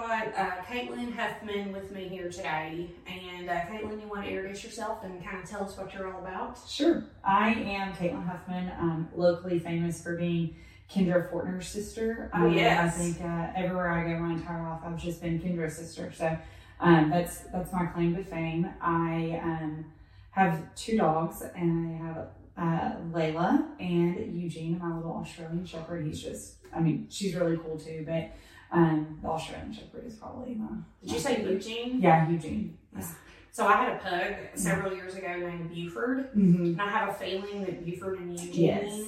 got uh, Katelyn Huffman with me here today. And uh, Katelyn, you want to introduce yourself and kind of tell us what you're all about? Sure. I am Katelyn Huffman. I'm locally famous for being Kendra Fortner's sister. Oh, Um, yes. I think uh, everywhere I go my entire life, I've just been Kendra's sister. So um, that's that's my claim to fame. I um, have two dogs, and I have uh, Layla and Eugene, my little Australian Shepherd. He's just, I mean, she's really cool too, but um, the Australian Shepherd is probably my. Did you say favorite. Eugene? Yeah, Eugene. Yeah. So I had a pug several years ago named Buford. Mm-hmm. And I have a feeling that Buford and Eugene Yes.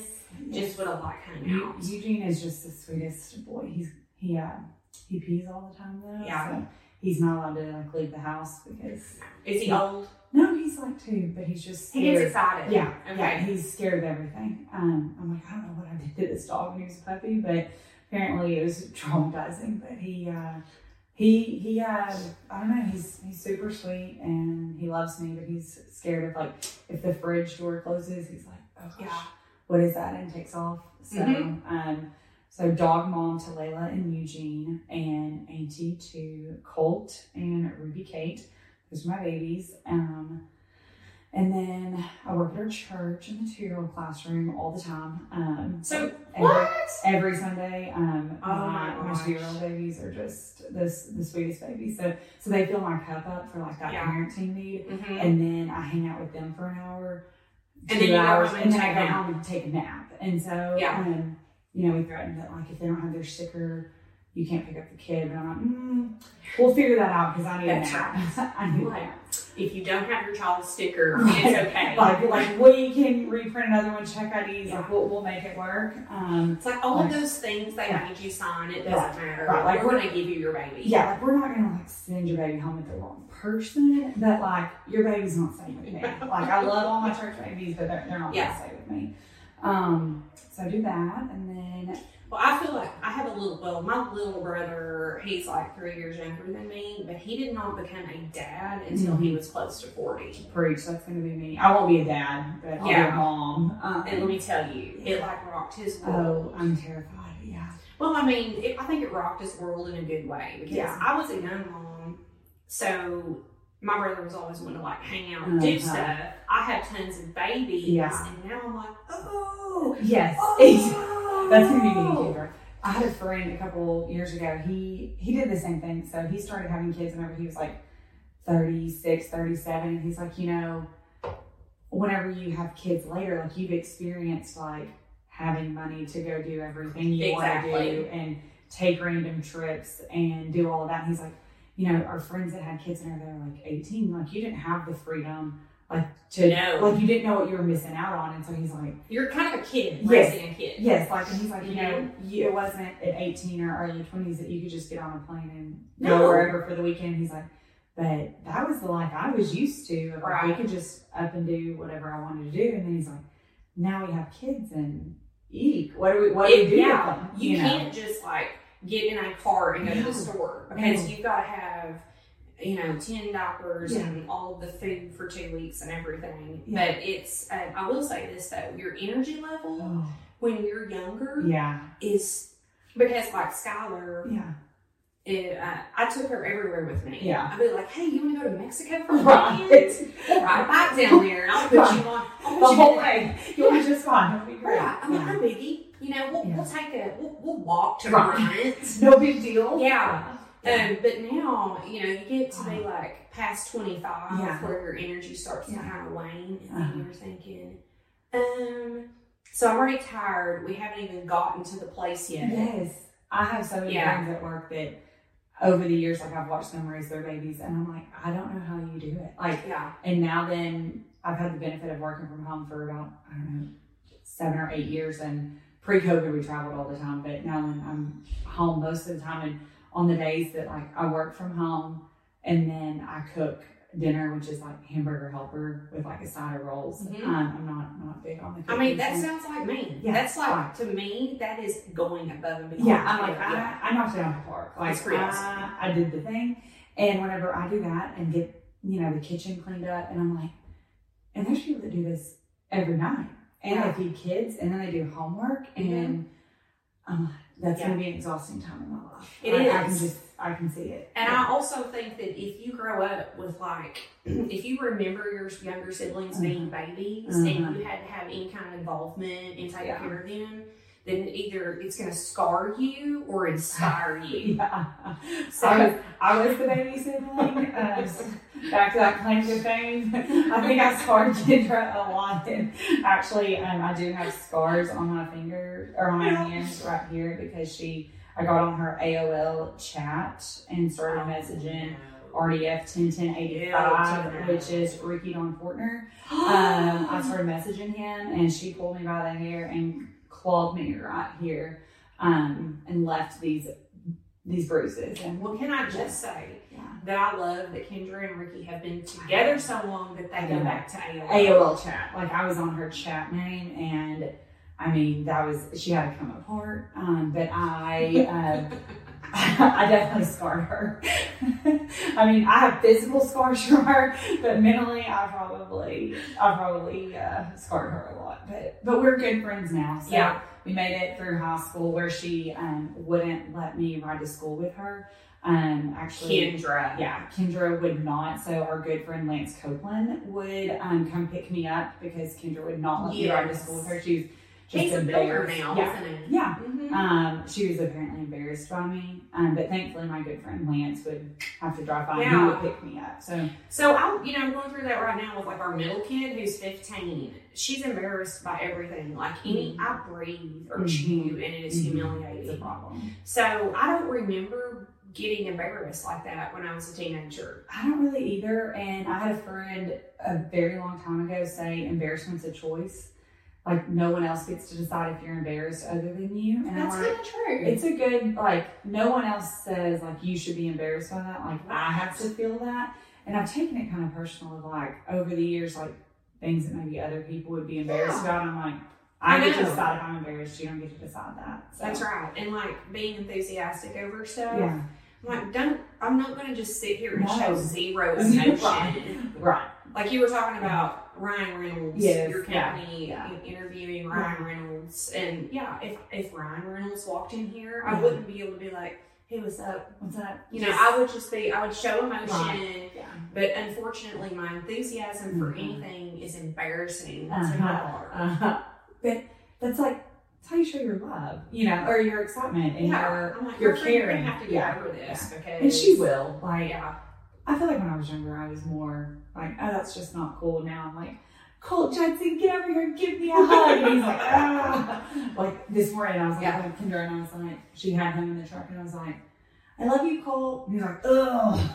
just would have like hung Eu- out. Eugene is just the sweetest boy. He's he uh he pees all the time though. Yeah. So he's not allowed to like leave the house because Is he old? no, he's like two, but he's just He gets excited. Yeah, Okay. yeah, he's scared of everything. Um, I'm like, I don't know what I did to this dog when he was a puppy, but apparently it was traumatizing. But he, uh, he, he, uh, I don't know. He's he's super sweet and he loves me, but he's scared of like if the fridge door closes, he's like, oh gosh, Yeah. what is that? And takes off. So, Mhm. um, so dog mom to Layla and Eugene, and auntie to Colt and Ruby Kate. Those are my babies. Um, and then I work at our church in the two-year-old classroom all the time. Um, So every, what? every Sunday, um, Oh my, my my two-year-old babies are just the, the sweetest babies. So, so they fill my cup up for like that Yeah. parenting need, Mhm. and then I hang out with them for an hour, And two then hours, home and and then take go home and take a nap. And so, Yeah. um, you know, we threatened that like if they don't have their sticker, you can't pick up the kid. But I'm like, mm, we'll figure that out because I need That's a nap. I need Right. If you don't have your child's sticker, Right. it's okay. Like, like we can reprint another one, check IDs, Yeah. like we'll, we'll make it work. Um, It's like all of those things they Yeah. made you sign, it doesn't Right. matter. Right, like we're we're- going to give you your baby. yeah, like we're not gonna like send your baby home with the wrong person, but like your baby's not staying with me. like I love all my church babies, but they're, they're not Yeah. gonna stay with me. Um, so I do that, and then Well, I feel like I have a little, well, my little brother, he's like three years younger than me, but he did not become a dad until Mm-hmm. he was close to 40. preach. That's gonna be me. I won't be a dad, but I'll be Yeah. a mom. Um, And let me tell you, it like rocked his world. oh. I'm terrified. Yeah. Well, I mean, it, I think it rocked his world in a good way because Yeah. I was a young mom, so my brother was always wanting to like hang out and do Uh-huh. stuff. I had tons of babies, Yeah. and now I'm like, oh, Yes. oh. That's gonna be me too. I had a friend a couple years ago. He he did the same thing. So he started having kids whenever he was like 36, 37. And he's like, you know, whenever you have kids later, like you've experienced like having money to go do everything you want to do and take random trips and do all of that. And he's like, you know, our friends that had kids whenever they were like 18, like you didn't have the freedom like to No. like you didn't know what you were missing out on. And so he's like, You're kind of a kid Yes. raising a kid. Yes, like and he's like, you know, you, it wasn't at 18 or early 20s that you could just get on a plane and No. go wherever for the weekend. He's like, but that was the life I was used to. Like, Right. We could just up and do whatever I wanted to do. And then he's like, now we have kids and eek. What do we what do we do yeah, with them? You, know? can't just like get in a car and go to the store because No. you've got to have, you know, 10 diapers Yeah. and all of the food for two weeks and everything. Yeah. But it's, uh, I will say this though, your energy level Oh, when you're younger yeah, is because like Skylar, yeah. it, uh, I took her everywhere with me. Yeah. I'd be like, hey, you want to go to Mexico for a weekend? Right back down there and I'll put Right. you on. I'll The you whole way. You'll be just fine. It'll be great. Right. I'm like, Yeah. no biggie. You know, we'll, Yeah. we'll take a, we'll, we'll walk to Right. Bryant. No big deal. Yeah. Yeah. Um, but now, you know, you get to be like past 25 Yeah. where your energy starts to kind of wane and Uh-huh. then you're thinking, um, so I'm already tired. We haven't even gotten to the place yet. Yes. I have so many Yeah. friends at work that over the years, like I've watched them raise their babies and I'm like, I don't know how you do it. Like, Yeah. and now then I've had the benefit of working from home for about, I don't know, seven or eight years. And pre COVID, we traveled all the time, but now I'm home most of the time. And on the days that like I work from home and then I cook dinner, which is like hamburger helper with like a side of rolls. Mhm. Um, I'm not, not big on the I mean, that so- sounds like me. Yeah, That's like, right. to me, that is going above and beyond. Yeah, I'm like, Yeah. I, I knocked it out of the park. Like, I. I did the thing. And whenever I do that and get, you know, the kitchen cleaned up, and I'm like, and there's people that do this every night. And Yeah. they feed kids, and then they do homework. Mm-hmm. And um, that's Yeah. going to be an exhausting time in my life. It I, I can just, I can see it. And I also think that if you grow up with like, if you remember your younger siblings being babies Mhm. and you had to have any kind of involvement in taking Yeah. care of them, then either it's going to scar you or inspire you. Yeah. So- I was, I was the baby sibling. Uh, back to that claim to fame. I think I scarred Kendra a lot. And actually, um, I do have scars on my finger or on my hands right here because she, I got on her AOL chat and started Oh, messaging. RDF 101085, Yeah. which is Ricky Don Fortner. Um, I started messaging him, and she pulled me by the hair and clawed me right here, um, and left these these bruises. And Well, can I just say yeah, that I love that Kendra and Ricky have been together so long that they go back to AOL. AOL chat. Like I was on her chat name, and I mean that was she had to come apart. Um, but I. Uh, I definitely scarred her. I mean, I have physical scars from her, but mentally, I probably, I probably uh, scarred her a lot. But but we're good friends now. So Yeah. we made it through high school where she um, wouldn't let me ride to school with her. Um, actually, Kendra. yeah, Kendra would not. So our good friend Lance Copeland would um, come pick me up because Kendra would not let me ride to school with her. She was He's a builder embarrassed. now, Yeah, isn't he? yeah. Mhm. Um, she was apparently embarrassed by me, um, but thankfully my good friend Lance would have to drive by and he would pick me up. So So I, you know, I'm going through that right now with like our middle kid who's 15. She's embarrassed by everything. Like any, I breathe or Mhm. chew, and it is Mhm. it's a humiliating. problem. So I don't remember getting embarrassed like that when I was a teenager. I don't really either. And I had a friend a very long time ago say embarrassment's a choice. Like no one else gets to decide if you're embarrassed other than you. And I'm like, of true. it's a good like no one else says like you should be embarrassed by that. Like I have to feel that. And I've taken it kind of personal of like over the years, like things that maybe other people would be embarrassed Yeah. about. I'm like, I, I get to decide if I'm embarrassed. You don't get to decide that. So, That's right. And like being enthusiastic over stuff. Yeah. I'm like, don't, I'm not going to just sit here and No. show zero Right. emotion. Right. Like you were talking about Ryan Reynolds, Yes, your company yeah. in- interviewing Ryan Reynolds, and yeah, if if Ryan Reynolds walked in here, I wouldn't be able to be like, "Hey, what's up?" What's that? You know, I would just be, I would show emotion, Right. Yeah. but unfortunately, my enthusiasm for Mhm. anything is embarrassing to Uh-huh. my daughter. Uh-huh. But that's like that's how you show your love, you know, or your excitement and yeah, your I'm like, your caring. have to get Yeah. over this because And she will. Like Yeah, I feel like when I was younger, I was more like, oh, that's just not cool. Now I'm like, Colt Judson, get over here and give me a hug. And he's like, ah. Like this morning, I was like, Yeah. with Kendra, and I was like, she had him in the truck, and I was like, I love you, Colt. And he's like, ugh.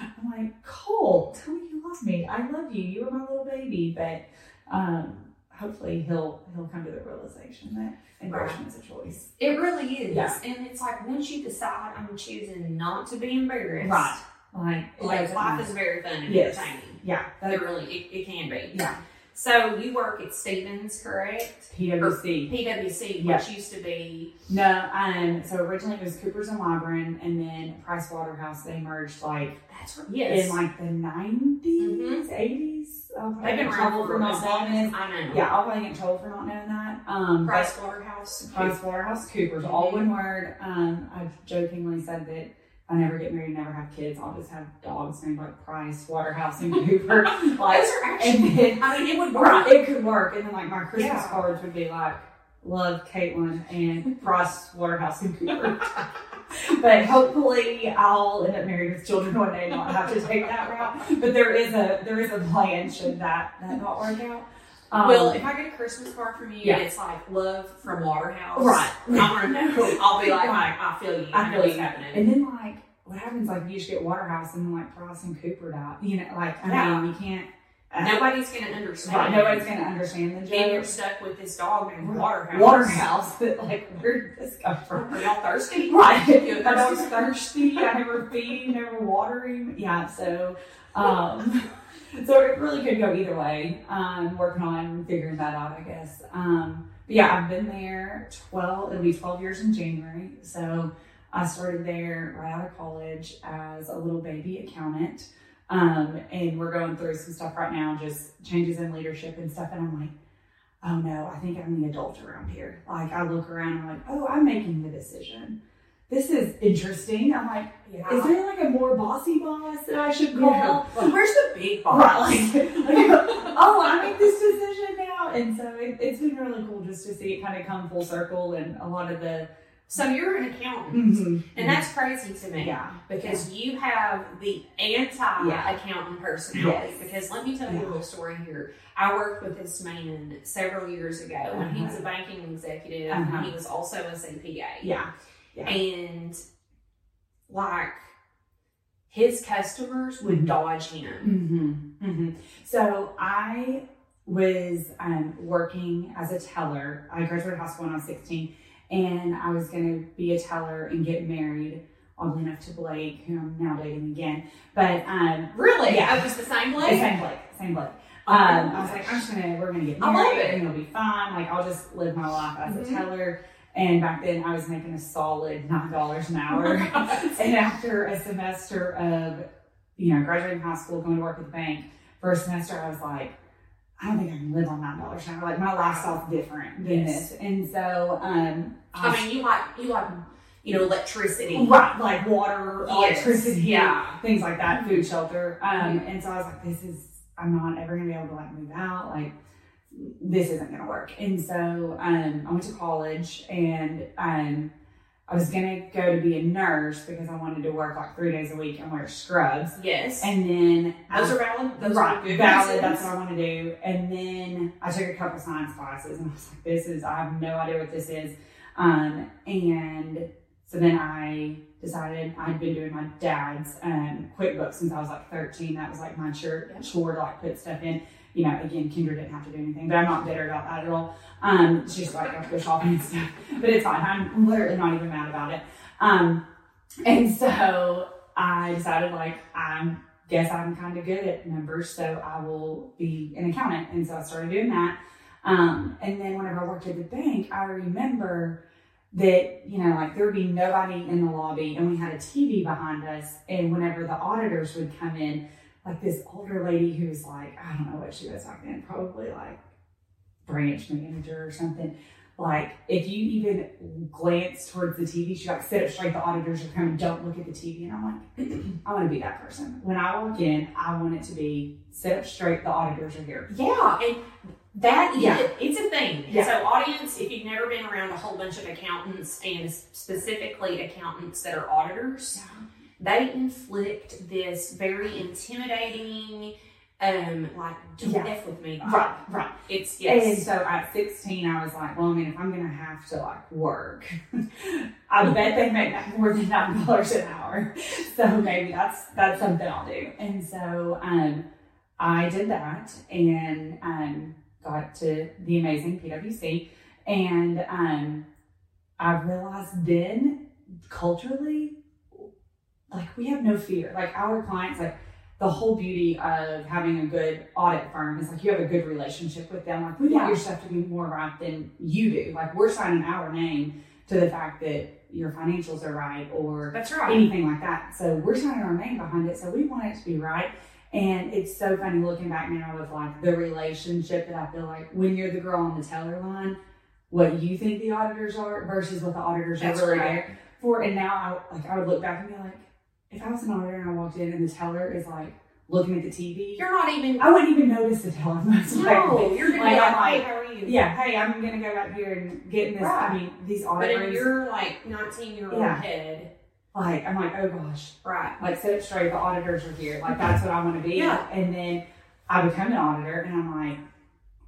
I'm like, Colt, tell me you love me. I love you. You were my little baby. But um, hopefully he'll he'll come to the realization that embarrassment's a choice. it really is, Yeah. and it's like once you decide I'm choosing not to be embarrassed, Right. Like, Like life is very fun and Yes. entertaining. yeah, It really, it, it can be. yeah. So you work at Stevens, correct? PwC. PwC, Yeah. which used to be No, um, so originally it was Coopers and Lybrand, and then Price Waterhouse. They merged like that's right. Yes. in like the 90s, 80s. I'll probably They've been trouble for not knowing. I know. Yeah, I'll probably get in trouble for not knowing that. Um, Price Waterhouse. Price Waterhouse Coopers, all one word. Um, I've jokingly said that. If I never get married, never have kids. I'll just have dogs named like Price, Waterhouse, and Cooper. like, Those are actually. and then I mean, it would work. It could work. And then like my Christmas Yeah. cards would be like, love Katelyn and Price Waterhouse and Cooper. but hopefully I'll end up married with children one day and not have to take that route. But there is a there is a plan should that that not work out. Um, well, if I get a Christmas card from you Yeah. and it's like love from Waterhouse, Right. I'm gonna know. I'll be like, Right. I, I feel you. I I, know feel what's you. happening. and then like what happens like you just get Waterhouse and then like Price and Cooper die. You know, like I Yeah. mean you can't uh, Nobody's gonna understand. right, nobody's gonna understand the joke. And you're stuck with this dog named. Waterhouse. Waterhouse, but like where did this come from? Are y'all thirsty? Right. You My dog's thirsty? thirsty. I never feed him, never water him. Yeah, so um so it really could go either way. Um working on figuring that out, I guess. Um but yeah, I've been there twelve it'll be twelve years in January. So I started there right out of college as a little baby accountant. Um, and we're going through some stuff right now, just changes in leadership and stuff. And I'm like, oh no, I think I'm the adult around here. Like I look around, I'm like, oh, I'm making the decision. This is interesting. I'm like, Yeah. is there like a more bossy boss that I should call? Yeah. Like, where's the big boss? Right, like, like, oh, I make this decision now. And so it, it's been really cool just to see it kind of come full circle and a lot of the. So you're an accountant, and that's crazy to me. yeah. Because you have the anti-accountant personality. Yes. Because let me tell you a little story here. I worked with this man several years ago, and he was a banking executive, Uh-huh. and he was also a CPA. Yeah. Yeah. And like his customers would Mhm. dodge him. hmm hmm So I was um, working as a teller. I graduated high school when I was 16, and I was going to be a teller and get married. Oddly enough, to Blake, who I'm now dating again. But um, Really? Yeah. It was the same Blake. the same Blake, same Blake. Um, I was like, I'm just gonna, we're gonna get I love married, it. and it'll be fine. Like, I'll just live my life as a teller. And back then, I was making a solid nine dollars an hour. and after a semester of, you know, graduating high school, going to work at the bank, first semester, I was like, I don't think I can live on nine dollars an hour. Like, my lifestyle's different than Yes. this. And so, um, I mean, you like you like you know electricity. right, like water, Yes. electricity, Yeah. things like that, food, shelter. Um, and so I was like, this is, I'm not ever gonna be able to like move out. Like, this isn't gonna work. And so, um, I went to college and, um, I was gonna go to be a nurse because I wanted to work like three days a week and wear scrubs. Yes. And then those are valid. Those right, are good valid. reasons. That's what I want to do. And then I took a couple science classes, and I was like, "This is I have no idea what this is." Um, and so then I decided I'd been doing my dad's um, QuickBooks since I was like 13. That was like my chore, chore to like put stuff in. You know, again, Kendra didn't have to do anything, but I'm not bitter about that at all. Um, just like I push off and stuff, but it's fine. I'm literally not even mad about it. Um, and so I decided like I'm guess I'm kind of good at numbers, so I will be an accountant. And so I started doing that. Um, and then whenever I worked at the bank, I remember that, you know, like there would be nobody in the lobby and we had a TV behind us. And whenever the auditors would come in, like this older lady who's like, I don't know what she was back then, probably like branch manager or something. Like if you even glance towards the TV, she like sit up straight, the auditors are coming, don't look at the TV. And I'm like, I want to be that person. When I walk in, I want it to be sit up straight, the auditors are here. Yeah, and that Yeah. it's a thing. Yeah. So, audience, if you've never been around a whole bunch of accountants and specifically accountants that are auditors, they inflict this very intimidating, um, like don't Yeah. f with me. Right, right. It's And yes. so at 16, I was like, well, I mean, if I'm going to have to like work, I bet they make that more than $9 an hour. So maybe that's, that's something I'll do. And so, um, I did that and, um, got to the amazing PwC and, um, I realized then culturally, like we have no fear. Like our clients, like the whole beauty of having a good audit firm is like you have a good relationship with them. Like we want Yeah. your stuff to be more right than you do. Like we're signing our name to the fact that your financials are right or That's right. anything like that. So we're signing our name behind it. So we want it to be right. And it's so funny looking back now with like the relationship that I feel like when you're the girl on the teller line, what you think the auditors are versus what the auditors That's are really right. there for. And now I like I would look back and be like, if I was an auditor and I walked in and the teller is like looking at the TV, You're not even. I wouldn't even notice the teller most likely. No, you're gonna Like, be I'm like, like, hey, how are you? Yeah, hey, I'm gonna go out here and get in this. Right. I mean, these auditors. But in auditors, your like 19 year old Yeah. head, like, I'm like, oh gosh, right? like sit up straight. The auditors are here. Like that's what I want to be. Yeah. And then I become an auditor, and I'm like,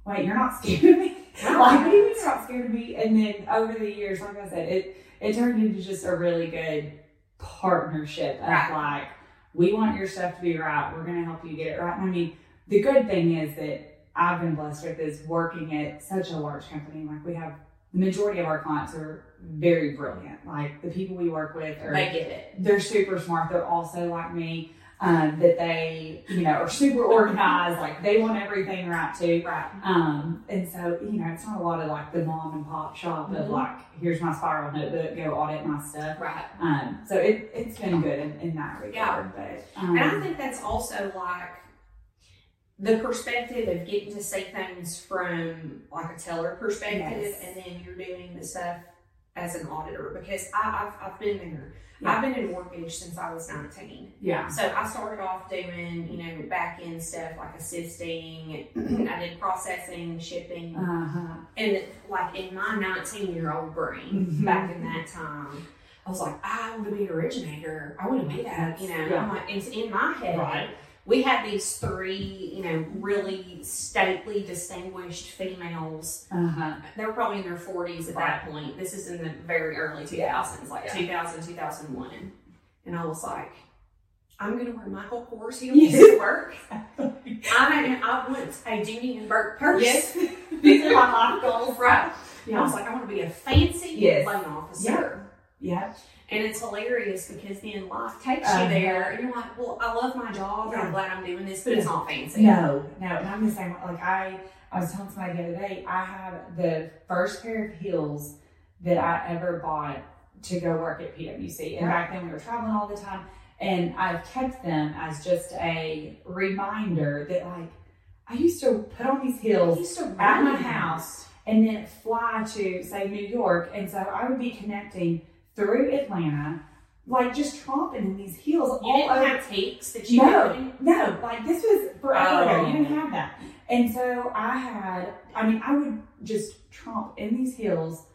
wait, you're not scared of me? Like, what do you mean you're not scared of me? And then over the years, like I said, it it turned into just a really good partnership of Right. like, we want your stuff to be right. We're gonna help you get it right. And I mean, the good thing is that I've been blessed with is working at such a large company. Like we have the majority of our clients are very brilliant. Like the people we work with are They get it. they're super smart. They're also like me, um, that they, you know, are super organized. Like they want everything right too. Right. Um, and so, you know, it's not a lot of like the mom and pop shop of Mhm. like, here's my spiral notebook, go audit my stuff. Right. Um, so it, it's been good in, in that regard. Yeah. But, um, And I think that's also like the perspective of getting to see things from like a teller perspective, Yes. and then you're doing the stuff as an auditor because I, I've, I've been there. Yeah. I've been in mortgage since I was 19. Yeah. So I started off doing, you know, back end stuff like assisting. I did processing, and shipping, Uh huh. and like in my 19 year old brain Mhm. back in that time, I was like, I want to be an originator. I want to be that. You know, Yeah. I'm like, it's in my head. Right. We had these three, you know, really stately, distinguished females. Uh huh. They were probably in their 40s at that point. This is in the very early 2000s, like Yeah. 2000, 2001. And I was like, I'm going to wear Michael Kors heels Yes. to work. I'm I want a Dooney and Bourke purse. Yes. These are my life goals. Right. Yeah. I was like, I want to be a fancy Yes. loan officer. Yeah. And it's hilarious because then life takes Uh-huh. you there, and you're like, well, I love my job, and Yeah. I'm glad I'm doing this, but it's not fancy. No, no, and I'm the same. Like I, I was telling somebody the other day, I have the first pair of heels that I ever bought to go work at PwC, and back then we were traveling all the time, and I've kept them as just a reminder that like I used to put on these heels used to at my house and then fly to say New York, and so I would be connecting through Atlanta, like just tromping in these heels You all didn't over. have takes that you No. No, like this was forever ago. Oh. You didn't oh. have that. And so I had, I mean, I would just tromp in these heels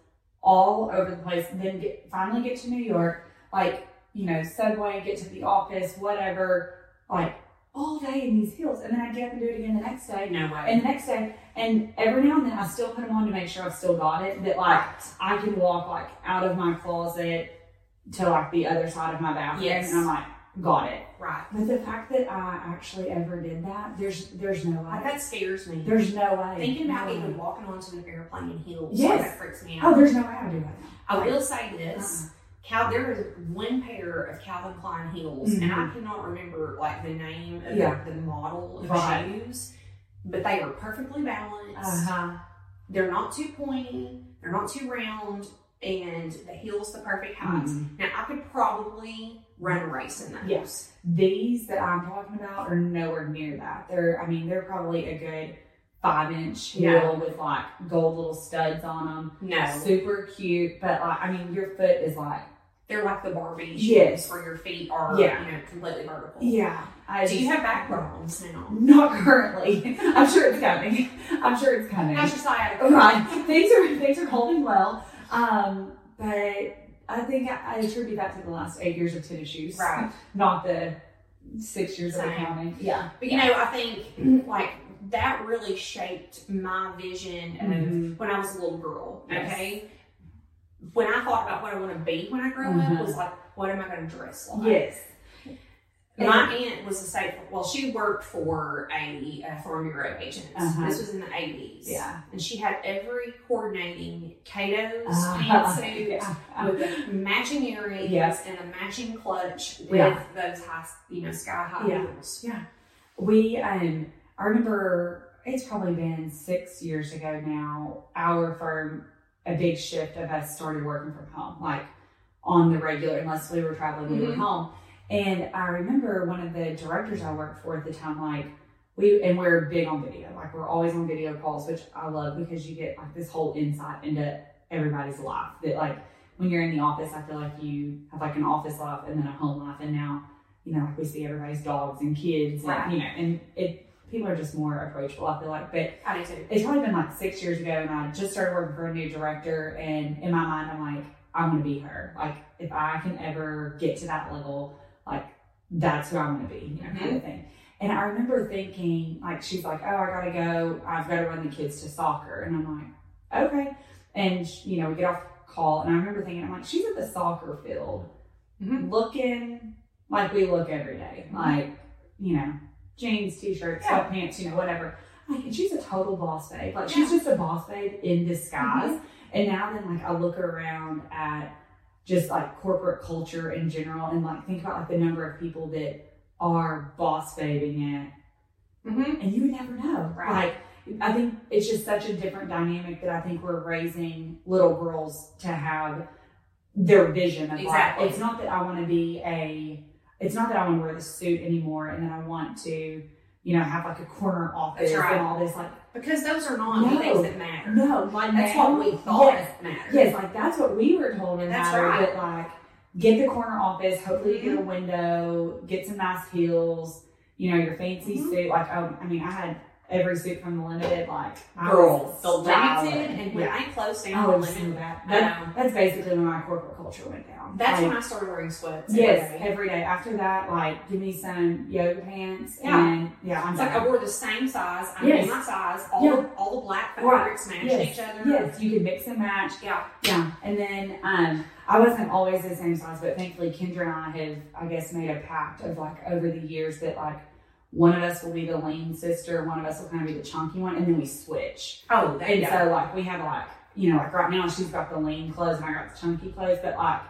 all over the place and then get, finally get to New York, like, you know, subway, get to the office, whatever, like all day in these heels. And then I'd get up and do it again the next day. No way. And the next day, and every now and then I still put them on to make sure I've still got it. That like I can walk like out of my closet to like the other side of my bathroom, Yes. and I'm like, got it. right. But the fact that I actually ever did that, there's there's no Like, way. that scares me. There's no way. Thinking about no even way. walking onto an airplane in heels, Yes. that freaks me out. Oh, there's no way I would do that. I will say this. Uh-uh. Cal, there is one pair of Calvin Klein heels, and I cannot remember like the name of Mm-hmm. Yeah. the, the model of Right. shoes, but they are perfectly balanced. Uh-huh. They're not too pointy, they're not too round, and the heel's the perfect height. Mhm. Now I could probably run a race in those. Yes. These that I'm talking about are nowhere near that. They're, I mean, they're probably a good five inch heel with like gold little studs on them. No, Super cute, but like, I mean, your foot is like, they're like the Barbie shoes Yes. where your feet are, Yeah. you know, completely vertical. yeah. I Do you have back problems now? Not currently. I'm sure it's coming. I'm sure it's coming. How's your sciatica? right. Things are things are holding well. Um, but I think I, I attribute that to the last eight years of tennis shoes, Right. Not the six years of accounting. Yeah. But you know, I think like that really shaped my vision of Mhm. when I was a little girl. Yes. Okay. When I thought about what I want to be when I grow Mhm. up, was like, what am I going to dress like? Yes. My aunt was a state. Well, she worked for a, a farm bureau agent. Uh-huh. This was in the eighties. Yeah. and she had every coordinating Cato's Uh, pantsuit yeah. with the matching earrings Yes. and the matching clutch with Yeah. those high, you know, sky high Yeah. heels. We um I remember it's probably been six years ago now, our firm a big shift of us started working from home, like on the regular, unless we were traveling, we were Mhm. home. And I remember one of the directors I worked for at the time, like we and we're big on video, like we're always on video calls, which I love because you get like this whole insight into everybody's life. That like when you're in the office, I feel like you have like an office life and then a home life, and now you know like we see everybody's dogs and kids, Right. and you know, and it people are just more approachable. I feel like, but I do too. it's probably been like six years ago, and I just started working for a new director. And in my mind, I'm like, I want to be her. Like, if I can ever get to that level, that's who I want to be, you know, kind of mm-hmm. thing. And I remember thinking, like, she's like, oh, I gotta go. I've got to run the kids to soccer. And I'm like, okay. And, you know, we get off call, and I remember thinking, I'm like, she's at the soccer field Mhm. looking like we look every day. Mm-hmm. Like, you know, jeans, t-shirts, Yeah. sweatpants, you know, whatever. Like, and she's a total boss babe. Like, she's just a boss babe in disguise. Mm-hmm. And now then, like, I look around at just like corporate culture in general and like think about like the number of people that are boss babing it Mm-hmm. and you would never know. Right. Like, I think it's just such a different dynamic that I think we're raising little girls to have their vision of Exactly. life. It's not that I want to be a, it's not that I want to wear the suit anymore and that I want to you know, have like a corner office right. and all this. Like, Because those are not No. things that matter. no, like That's now- what we thought Yes, mattered. yes, like that's what we were told in That's that. right. That like, get the corner office. Hopefully, you get a Mm-hmm. window. Get some nice heels. You know, your fancy Mhm. suit. Like, oh, I mean, I had every suit from the limited. Like, girls, the limited, and when yeah. I closed down Oh, the so limited. That, know. that's basically when my corporate culture went down. That's Like, when I started wearing sweats. Yes, day. every day. After that, like, give me some yoga pants. Yeah. And yeah, I'm It's like I wore the same size. I Yes. my size. All, Yeah. the, all the black Right. fabrics matched yes, each other. yes, you can mix and match. Yeah. Yeah. And then um, I wasn't always the same size, but thankfully Kendra and I have, I guess, made a pact of like over the years that like one of us will be the lean sister, one of us will kind of be the chunky one, and then we switch. Oh, And so like we have like, you know, like right now she's got the lean clothes and I got the chunky clothes, but like,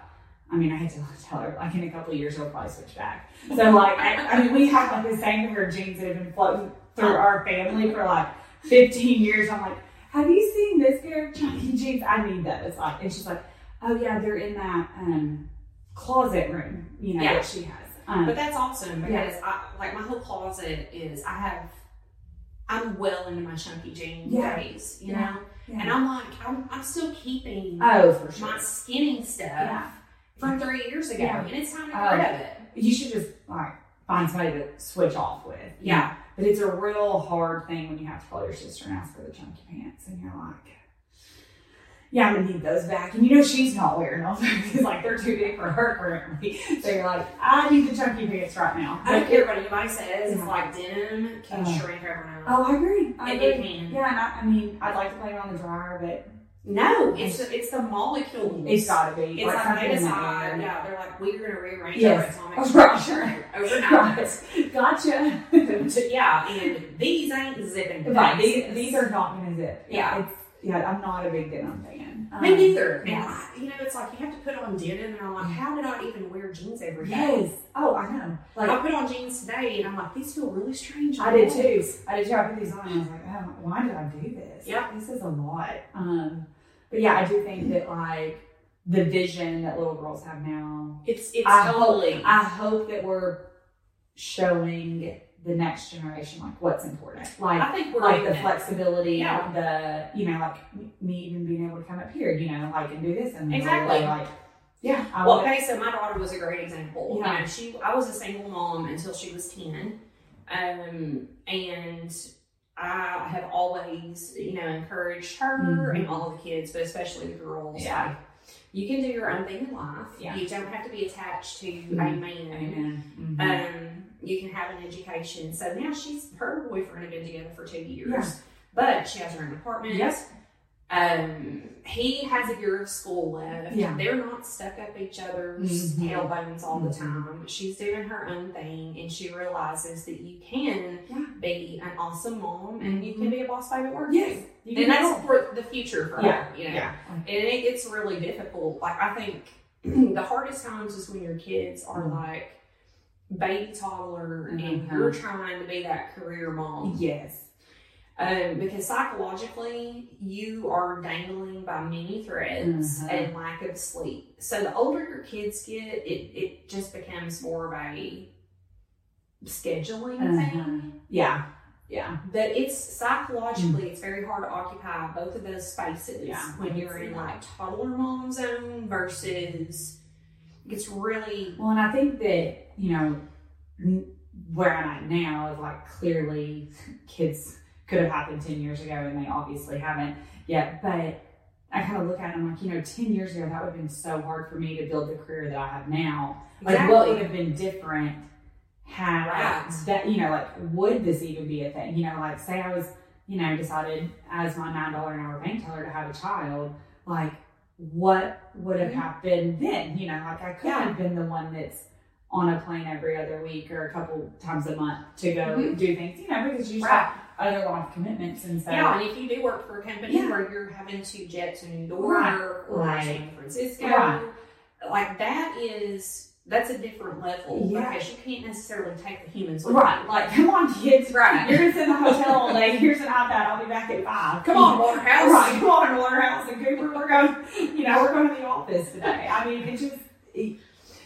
I mean, I had to tell her like in a couple of years we'll probably switch back. So like, I, I mean, we have like the same pair of jeans that have been floating through our family for like 15 years. I'm like, have you seen this pair of chunky jeans? I need those. Like, and she's like, oh yeah, they're in that um closet room, you know, Yeah. that she has. Um, But that's awesome Yeah. because I like my whole closet is I have I'm well into my chunky jean Yeah. days, you Yeah. know, and I'm like I'm, I'm still keeping oh, for sure. my skinny stuff from three years ago, and it's time to Oh. get rid of it. You should just like find somebody to switch off with. Yeah. But it's a real hard thing when you have to call your sister and ask for the chunky pants, and you're like, "Yeah, I'm gonna need those back." And you know she's not wearing them because like they're too big for her currently. So you're like, "I need the chunky pants right now." I don't care what anybody says. It's Yeah. like denim can Uh, shrink overnight. Oh, I agree. I it, agree. it can. Yeah, and I, I mean, I'd like to play it on the dryer, but No, it's the, it's the molecules. it's got to be. It's like something they decide, yeah, they're like, we're to rearrange Yes. our atomic right, structure overnight. Gotcha. yeah, and these ain't zipping. Right, these, these are not gonna zip. Yeah. it's yeah. I'm not a big denim fan. Um, Me neither. And Yeah. I- you know, it's like you have to put on denim, and I'm like, how did I even wear jeans every day? Yes. Oh, I know. Like Like I put on jeans today, and I'm like, these feel really strange. I did too. I did too. I put these on, and I was like, oh, why did I do this? Yeah. this is a lot. Um, but yeah, I do think that like the vision that little girls have now. It's it's I hope- totally. I hope that we're showing the next generation like what's important. Like I think we're like the it. flexibility, Yeah. the you know, like me even being able to come up here, you know, like and do this and Exactly. like yeah. I Well, okay, so my daughter was a great example. Yeah. You know, she I was a single mom until she was ten, um, and I have always, you know, encouraged her Mhm. and all the kids, but especially the girls. Yeah. like, you can do your own thing in life. Yeah. You don't have to be attached to Mhm. a man. Amen. Mhm. Um, you can have an education. So now she's her boyfriend have been together for two years, Yeah. but she has her own apartment. Yes. Um, he has a year of school left. Yeah. They're not stuck up each other's Mhm. tailbones all the Mhm. time. She's doing her own thing, and she realizes that you can Yeah. be an awesome mom and you can be a boss babe at work. Yes. and that's help. for the future for Yeah. her. You know, yeah. and it gets really difficult. Like I think the hardest times is when your kids are Mhm. like baby toddler and Mhm. you're trying to be that career mom. Yes. Um, because psychologically, you are dangling by many threads Mhm. and lack of sleep. So the older your kids get, it, it just becomes more of a scheduling thing. Uh-huh. Yeah. Yeah. But it's psychologically, it's very hard to occupy both of those spaces Yeah. when you're in like toddler mom zone versus it's really Well, and I think that, you know, where I'm at now is like clearly kids could have happened 10 years ago and they obviously haven't yet. But I kind of look at it and I'm like, you know, 10 years ago, that would have been so hard for me to build the career that I have now. Like, what would have been different had Right. that, you know, like, would this even be a thing? You know, like, say I was, you know, decided as my $9 an hour bank teller to have a child, like, what would have Mhm. happened then? You know, like, I could Yeah. have been the one that's on a plane every other week or a couple times a month to go Mhm. do things, you know, because you right. Other life commitments and so. Yeah, and if you do work for a company Yeah. where you're having to jet to New Right, York or right. San Francisco, Right. like that is that's a different level Yeah. because you can't necessarily take the humans with Right, you. like, come on, kids. Right. You're just in the hotel all day. Here's an iPad. I'll be back at five. Come on, Waterhouse. Right, come on, Waterhouse and Cooper. We're going, you know, we're going to the office today. I mean, it just, it,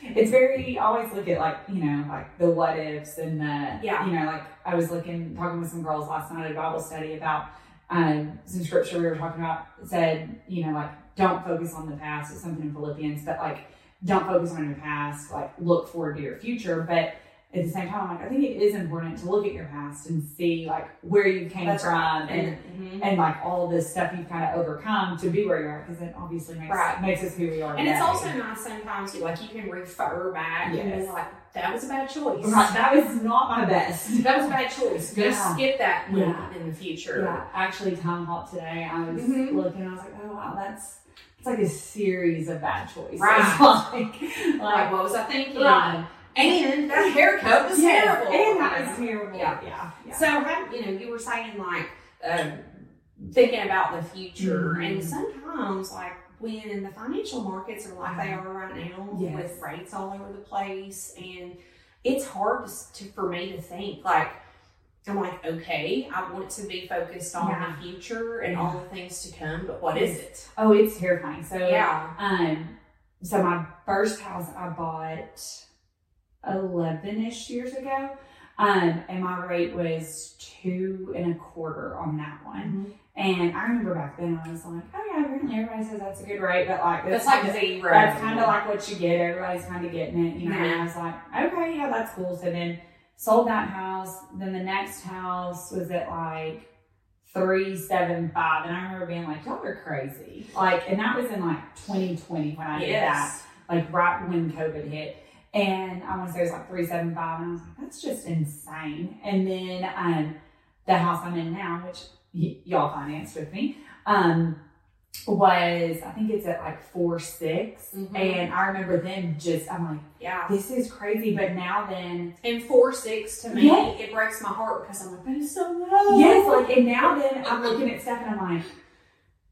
it's very always look at like you know like the what ifs and the Yeah. you know like I was looking talking with some girls last night at a Bible study about um, some scripture we were talking about said you know like don't focus on the past. It's something in Philippians but like don't focus on your past. Like look forward to your future. But at the same time I'm like I think it is important to look at your past and see like where you came That's from right. and Mhm. and like all this stuff you've kind of overcome to be where you're because it obviously makes Right. makes us who we are. And it's also nice sometimes you like you can refer back and Yes. be like, that was a bad choice. right. That was not my best. That was a bad choice. Go Yeah. skip that Yeah. in the future. Yeah, actually, Timehop today. I was Mhm. looking. I was like, oh wow, that's it's like a series of bad choices. Right. like, Like, like what was I thinking? Right. And that haircut was yes, terrible. and that was terrible. Yeah. yeah, yeah. So, how, you know, you were saying like um, thinking about the future, Mhm. and sometimes like when the financial markets are like they are right now, Yes. with rates all over the place, and it's hard to for me to think like. I'm like, okay, I want to be focused on Yeah. the future and Yeah. all the things to come, but what is it? oh, it's terrifying. So Yeah. Um, so my first house I bought eleven ish years ago, um, and my rate was two and a quarter on that one. And I remember back then I was like, oh yeah, apparently everybody says that's a good rate, but like That's that's like zero. that's kind of like what you get. Everybody's kind of getting it, you know. And Yeah. I was like, okay, yeah, that's cool. So then sold that house. Then the next house was at like three seven five, and I remember being like, y'all are crazy. Like, and that was in like 2020 when I did that like right when COVID hit. And I want to say it was like 375. And I was like, that's just insane. And then um, the house I'm in now, which y- y'all financed with me, um, was, I think it's at like four six. Mhm. And I remember then just, I'm like, Yeah. this is crazy. But now then, And four six to me, Yeah. it breaks my heart because I'm like, that is so low. yes, like, and now then I'm looking at stuff and I'm like,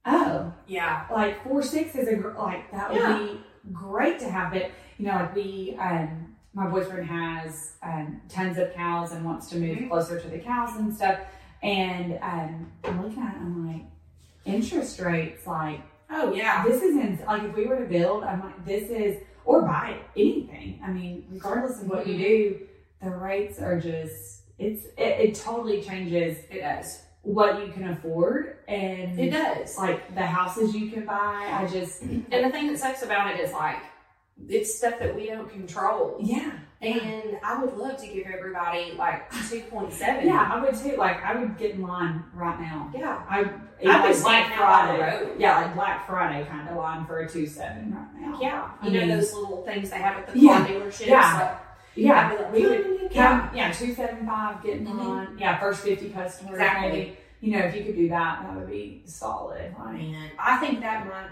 oh, yeah. like four six is a like that would Yeah. be great to have but you know like we um my boyfriend has um tons of cows and wants to move Mhm. closer to the cows and stuff and um i'm looking at it i'm like interest rates like Oh yeah. this isn't like if we were to build i'm like this is or buy anything i mean regardless of what you do the rates are just it's it, it totally changes It does. what you can afford and It does. like the houses you can buy. I just And the thing that sucks about it is like it's stuff that we don't control. yeah. And I would love to give everybody like two point seven. Yeah, I would too. Like I would get in line right now. Yeah. I be like standing Black Friday. Yeah, like Black Friday kind of line for a two seven right now. Yeah. I You know mean- those little things they have at the Yeah. car dealerships? Yeah. Like, Yeah. Like, We would "Mm, yeah, yeah, two seven five getting Mhm. on. Yeah, first fifty customers. Exactly. Maybe. You know, if you could do that, that would be solid. Like, Man, I think that might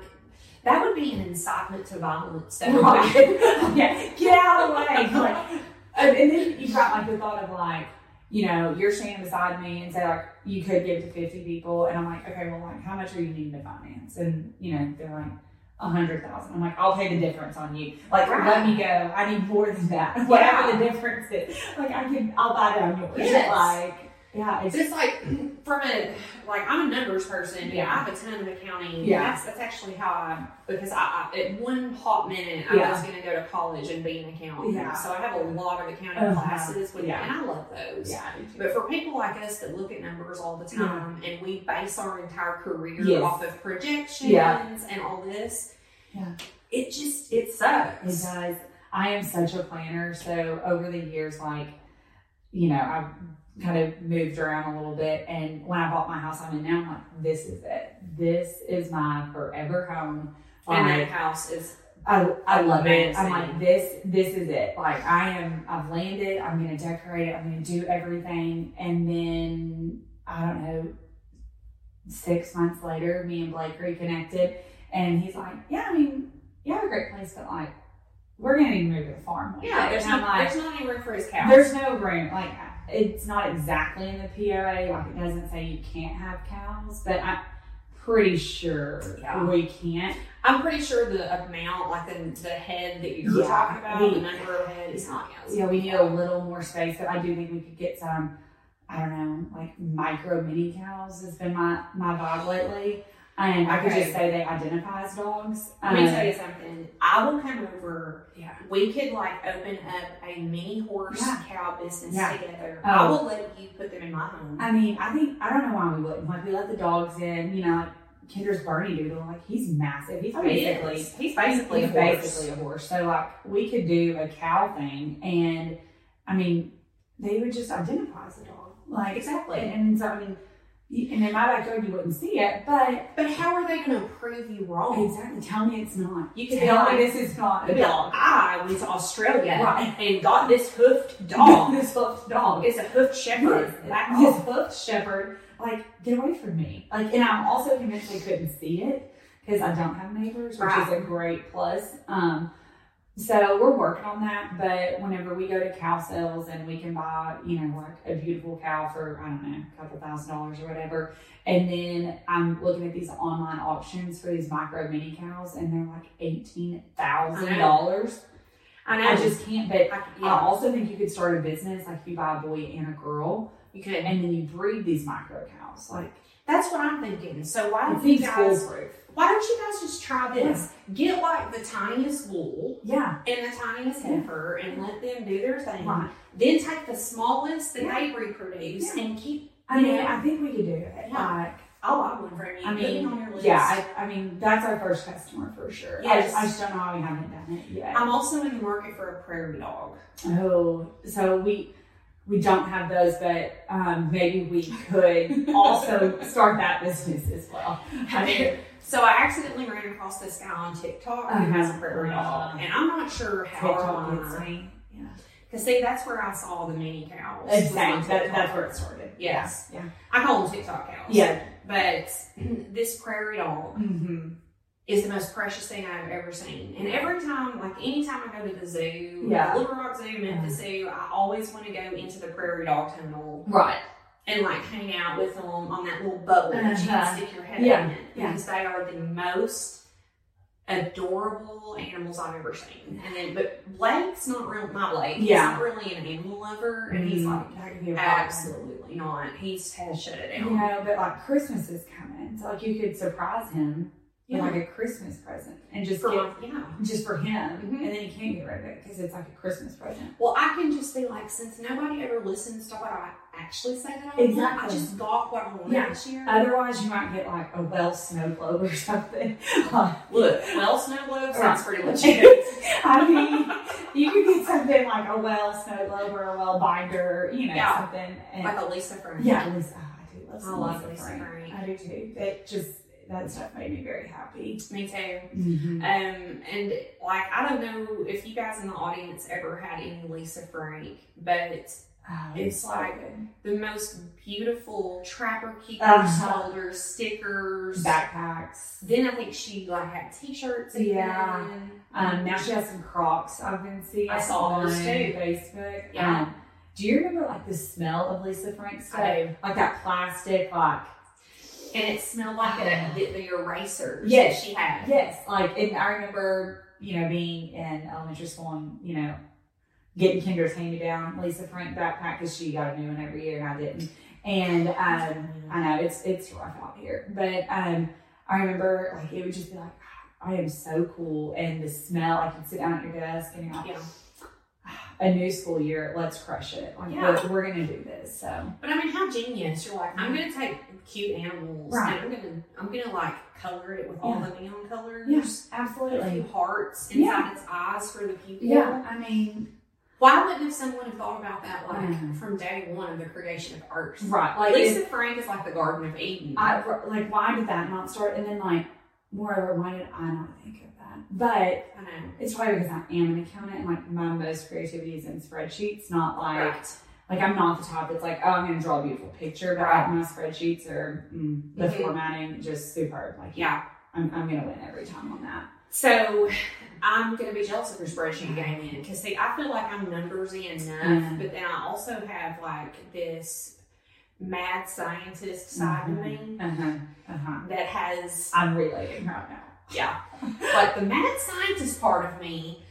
that would be an incitement to violence. Would Right. yeah, get out of the way. Like, and, then you've got like the thought of like, you know, you're standing beside me and say like you could give to 50 people, and I'm like, okay, well, like how much are you needing to finance? And you know, they're like. A hundred thousand. I'm like, I'll pay the difference on you. Like, Right. let me go. I need more than that. Whatever the difference is. Like, I can, I'll buy it on yours. Yes. Like, yeah, it's It's like from a like I'm a numbers person. Yeah, Yeah. I have a ton of accounting. Yeah. that's, that's actually how I because I, I at one hot minute I Yeah. was going to go to college and be an accountant. Yeah. So I have a lot of accounting Uh-huh. classes, with, Yeah. and I love those. yeah. I do too. But for people like us that look at numbers all the time and we base our entire career Yes. off of projections Yeah. and all this, Yeah. it just it sucks. It does. I am such a planner. So over the years, like, you know, I've kind of moved around a little bit. And when I bought my house I'm in now, I'm like, this is it. This is my forever home. And that house is I, I love it. I'm like, this, this is it. Like, I am, I've landed. I'm going to decorate it. I'm going to do everything. And then, I don't know, six months later, me and Blake reconnected. And he's like, yeah, I mean, you have a great place, but like, we're going to need to move to the farm. one yeah. There's no like, there's not any room for his cows. there's no room. Like, it's not exactly in the POA. Like, it doesn't say you can't have cows, but I'm pretty sure Yeah. we can't. I'm pretty sure the amount, like the, the head that you're Yeah, talking about, we- the number of head is not yes. Yeah, we need a little more space, but I do think we could get some, I don't know, like micro mini cows has been my, my vibe lately. And I could Okay. just say they identify as dogs. Let me Um, tell you something. I will come over. Yeah. We could like open up a mini horse Yeah. cow business Yeah. together. Oh. I will let you put them in my home. I mean, I think I don't know why we wouldn't. Like we let the dogs in, you know, like Kendra's Bernedoodle, like he's massive. He's Oh, he basically is. he's basically he's a horse. basically a horse. So like we could do a cow thing and I mean they would just identify as a dog. Like Exactly. and, and so I mean in my backyard you wouldn't see it, but But how are they going to prove you wrong? exactly tell me it's not. You can tell me like, this is not a like, dog. I went to Australia Right. and got this hoofed dog. this hoofed dog. it's a hoofed shepherd. Yes, this hoofed shepherd, like, get away from me. Like, and I'm also convinced they couldn't see it because I don't have neighbors, which is a great plus. Um, so we're working on that, but whenever we go to cow sales and we can buy, you know, like a beautiful cow for, I don't know, a couple thousand dollars or whatever. And then I'm looking at these online auctions for these micro mini cows and they're like $18,000. I know. I just can't, but I, I also think you could start a business like if you buy a boy and a girl you could. and then you breed these micro cows. Like That's what I'm thinking. So why don't you guys? Why don't you guys just try this? Get like the tiniest wool Yeah. and the tiniest heifer and let them do their thing. Right. Then take the smallest that Yeah. they reproduce and keep. I mean, Yeah. I think we could do it. Yeah. Like, I'll buy one from you. I mean, on your list. yeah, I, I mean, that's our first customer for sure. I, Yes. just, I just don't know how we haven't done it yet. I'm also in the market for a prairie dog. oh, so we we don't have those, but um, maybe we could also start that business as well. I mean, So I accidentally ran across this guy on TikTok who has a prairie dog, Uh-huh. and I'm not sure how or TikTok me. Yeah. Because see, that's where I saw the mini cows. Exactly. That, that's where it started. Yes. Yeah. I call them TikTok cows. Yeah. But this prairie dog Mm-hmm. Is the most precious thing I've ever seen. And every time, like anytime I go to the zoo, Yeah. Little Rock Zoo, Memphis Zoo, I always want to go into the prairie dog tunnel Right. and like hang out with them on that little bubble that you Uh-huh. can stick your head Yeah, in yeah. because they are the most adorable animals I've ever seen. And then, but Blake's not real. My Blake, yeah, he's not really an animal lover, and he's Mhm. like, absolutely not. He's has shut it down. You know, but like Christmas is coming, so like you could surprise him like a Christmas present and just For get yeah. just for him, Mhm. and then he can't get rid of it because it's like a Christmas present. Well, I can just be like, since nobody ever listens to what I actually say that I want, I just got what I wanted Yeah. this year. Otherwise, you might get like a well snow globe or something. Like, Look, well, snow globe sounds pretty legit. I mean, you could get something like a well snow globe or a well binder, you know, Yeah. something. And like a Lisa Frank. yeah, Lisa, oh, I do love. I love Lisa Lisa Frank. Frank. I do too. It just that stuff made me very happy. Me too. Mm-hmm. Um, and like I don't know if you guys in the audience ever had any Lisa Frank, but Oh, It's so like- good. the most beautiful trapper keepers, Uh-huh. folders, stickers. backpacks. Then I think she like had t-shirts. again. Yeah. Um, now she has some Crocs I've been seeing I saw on those too. Facebook. Yeah. Um, do you remember like the smell of Lisa Frank stuff? I. Like that plastic, like And it smelled like a, the, the erasers Yes. that she had. yes, like and I remember you know being in elementary school and you know getting Kendra's hand me down Lisa Frank backpack because she got a new one every year and I didn't. And um, I know it's it's rough out here, but um, I remember like it would just be like I am so cool, and the smell. I could sit down at your desk and you're like, Yeah. A new school year, let's crush it. Like Yeah. we're, we're gonna do this. So But I mean, how genius! You're like, I'm gonna take cute animals Right. and I'm gonna, I'm gonna like color it with all the neon colors. Yes, a absolutely. few hearts inside Yeah. its eyes for the people. Yeah, I mean, Why wouldn't have someone have thought about that like Mhm. from day one of the creation of Earth? right? Like, Lisa it, Frank is like the Garden of Eden. I like why did that not start? And then like, moreover, why did I not think? But I know. it's probably because I am an accountant, and like my most creativity is in spreadsheets, not like. Right. Like I'm not the type that's like, oh, I'm gonna draw a beautiful picture, but Right. my spreadsheets are mm, the Mhm. formatting just superb. Like, Yeah. I'm, I'm gonna win every time on that. So I'm gonna be jealous of your spreadsheet game in because see, I feel like I'm numbersy enough, Mhm. but then I also have like this mad scientist side Mhm. to me Uh huh. Uh huh. that has I'm relating right now. yeah, like the mad scientist part of me.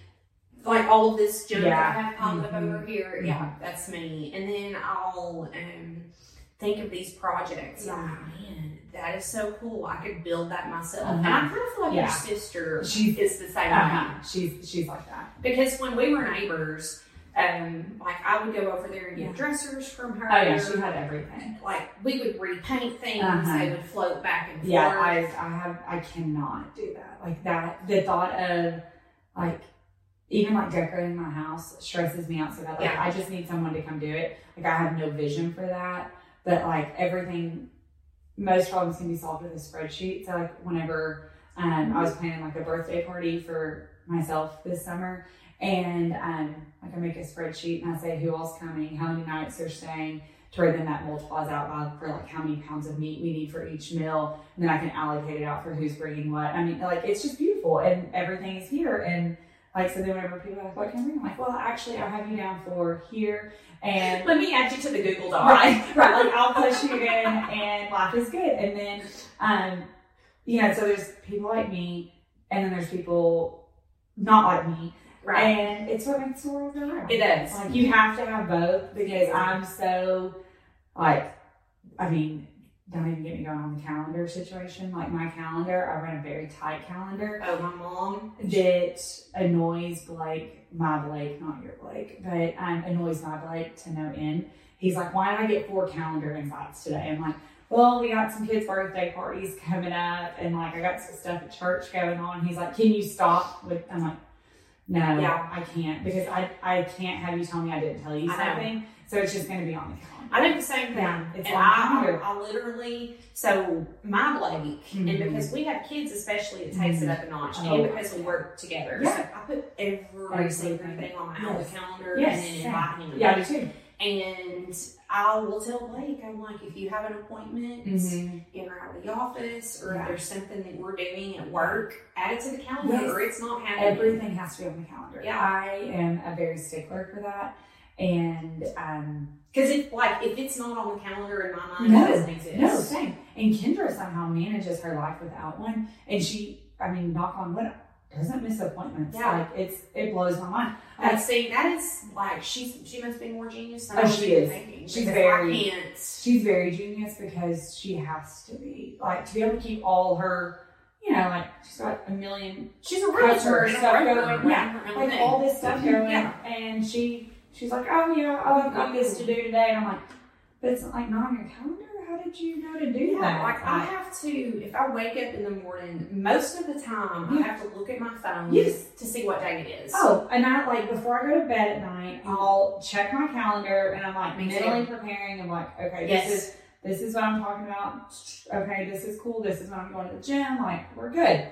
Like all of this junk Yeah. that I have piled up Mhm. over here, Mhm. yeah, that's me. And then I'll um think of these projects. Yeah. Like, man, that is so cool. I could build that myself. Uh-huh. And I kind of feel like Yeah. your sister She's- is the same way. Uh-huh. She's she's like that. Because when we were neighbors, um, like I would go over there and get Yeah. dressers from her. Oh yeah, she had everything. like we would repaint things. Uh-huh. They would float back and forth. Yeah, I I have I cannot do that. Like that the thought of like even like decorating my house stresses me out so bad. Like Yeah. I just need someone to come do it. Like I have no vision for that. But like everything most problems can be solved with a spreadsheet. So like whenever um, I was planning like a birthday party for myself this summer and um, like can make a spreadsheet and I say who all's coming, how many nights they're staying, to where then that multiplies out by for like how many pounds of meat we need for each meal, and then I can allocate it out for who's bringing what. I mean, like it's just beautiful, and everything is here. And like so, then whenever people are like, "What can I bring?" I'm like, "Well, actually, I have you down for here." And Let me add you to the Google Doc. right, right, like I'll push you in, and life is good. And then, um, you know, so there's people like me, and then there's people not like me, Right. and it's what makes the world go round. It does. Like you have to have both because I'm so like I mean, don't even get me going on the calendar situation. Like my calendar, I run a very tight calendar Oh, my mom. that annoys Blake, my Blake, not your Blake, but um, annoys my Blake to no end. He's like, why did I get four calendar invites today? I'm like, well, we got some kids' birthday parties coming up, and like I got some stuff at church going on. He's like, can you stop? With I'm like, no, Yeah. I can't because I I can't have you tell me I didn't tell you I know. something. So it's just going to be on the calendar. I do the same thing. Yeah, it's and I. I literally, so my Blake, Mhm. and because we have kids, especially, it takes it up a notch, Oh. and because we work together. So I put every Everything. single thing on my Yes. Outlook calendar Yes, and then invite him. Yeah, I do too. And I will tell Blake, I'm like, if you have an appointment Mm-hmm. in or out of the office, or Yeah. if there's something that we're doing at work, add it to the calendar, Yes. or it's not happening. Everything has to be on the calendar. Yeah. I am a very stickler for that, and um, Because if like if it's not on the calendar in my mind, No. it doesn't exist. No, same. And Kendra somehow manages her life without one, and she, I mean, knock on wood, doesn't miss appointments. Yeah. Like it's, it blows my mind. And see, that is like she's she must be more genius than Oh, I she is. thinking. She's very- I can't. She's very genius because she has to be like to be able to keep all her, you know, like she's got a million She's a realtor. Stuff going, yeah, like thing. all this stuff going, Yeah. and she she's like, oh yeah, I've got this to do today, and I'm like, but it's like not on your calendar. How did you know to do Yeah, that? like I have to. If I wake up in the morning, most of the time Yeah. I have to look at my phone Yes. to see what day it is. Oh, and I like before I go to bed at night, I'll check my calendar and I'm like Me too. mentally preparing. I'm like, okay, Yes. this is this is what I'm talking about. Okay, this is cool. This is when I'm going to the gym. Like, we're good.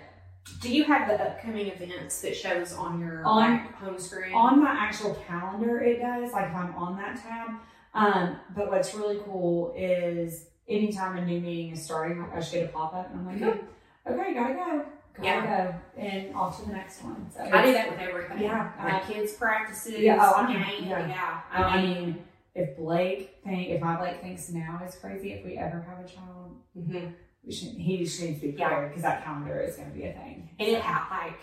Do you have the upcoming events that shows on your On- like, home screen? On my actual calendar, it does. Like if I'm on that tab. Um, but what's really cool is anytime a new meeting is starting, like I should get a pop up and I'm like, oh, okay, gotta go, gotta Yeah. go, and off to the next one. So I do that with everything. Yeah. my kids practices. Yeah, oh, I game, Yeah. yeah. I mean, if Blake think if my Blake thinks now is crazy, if we ever have a child, mhm. we should he just needs to be Yeah. prepared because that calendar is going to be a thing. And it ha- like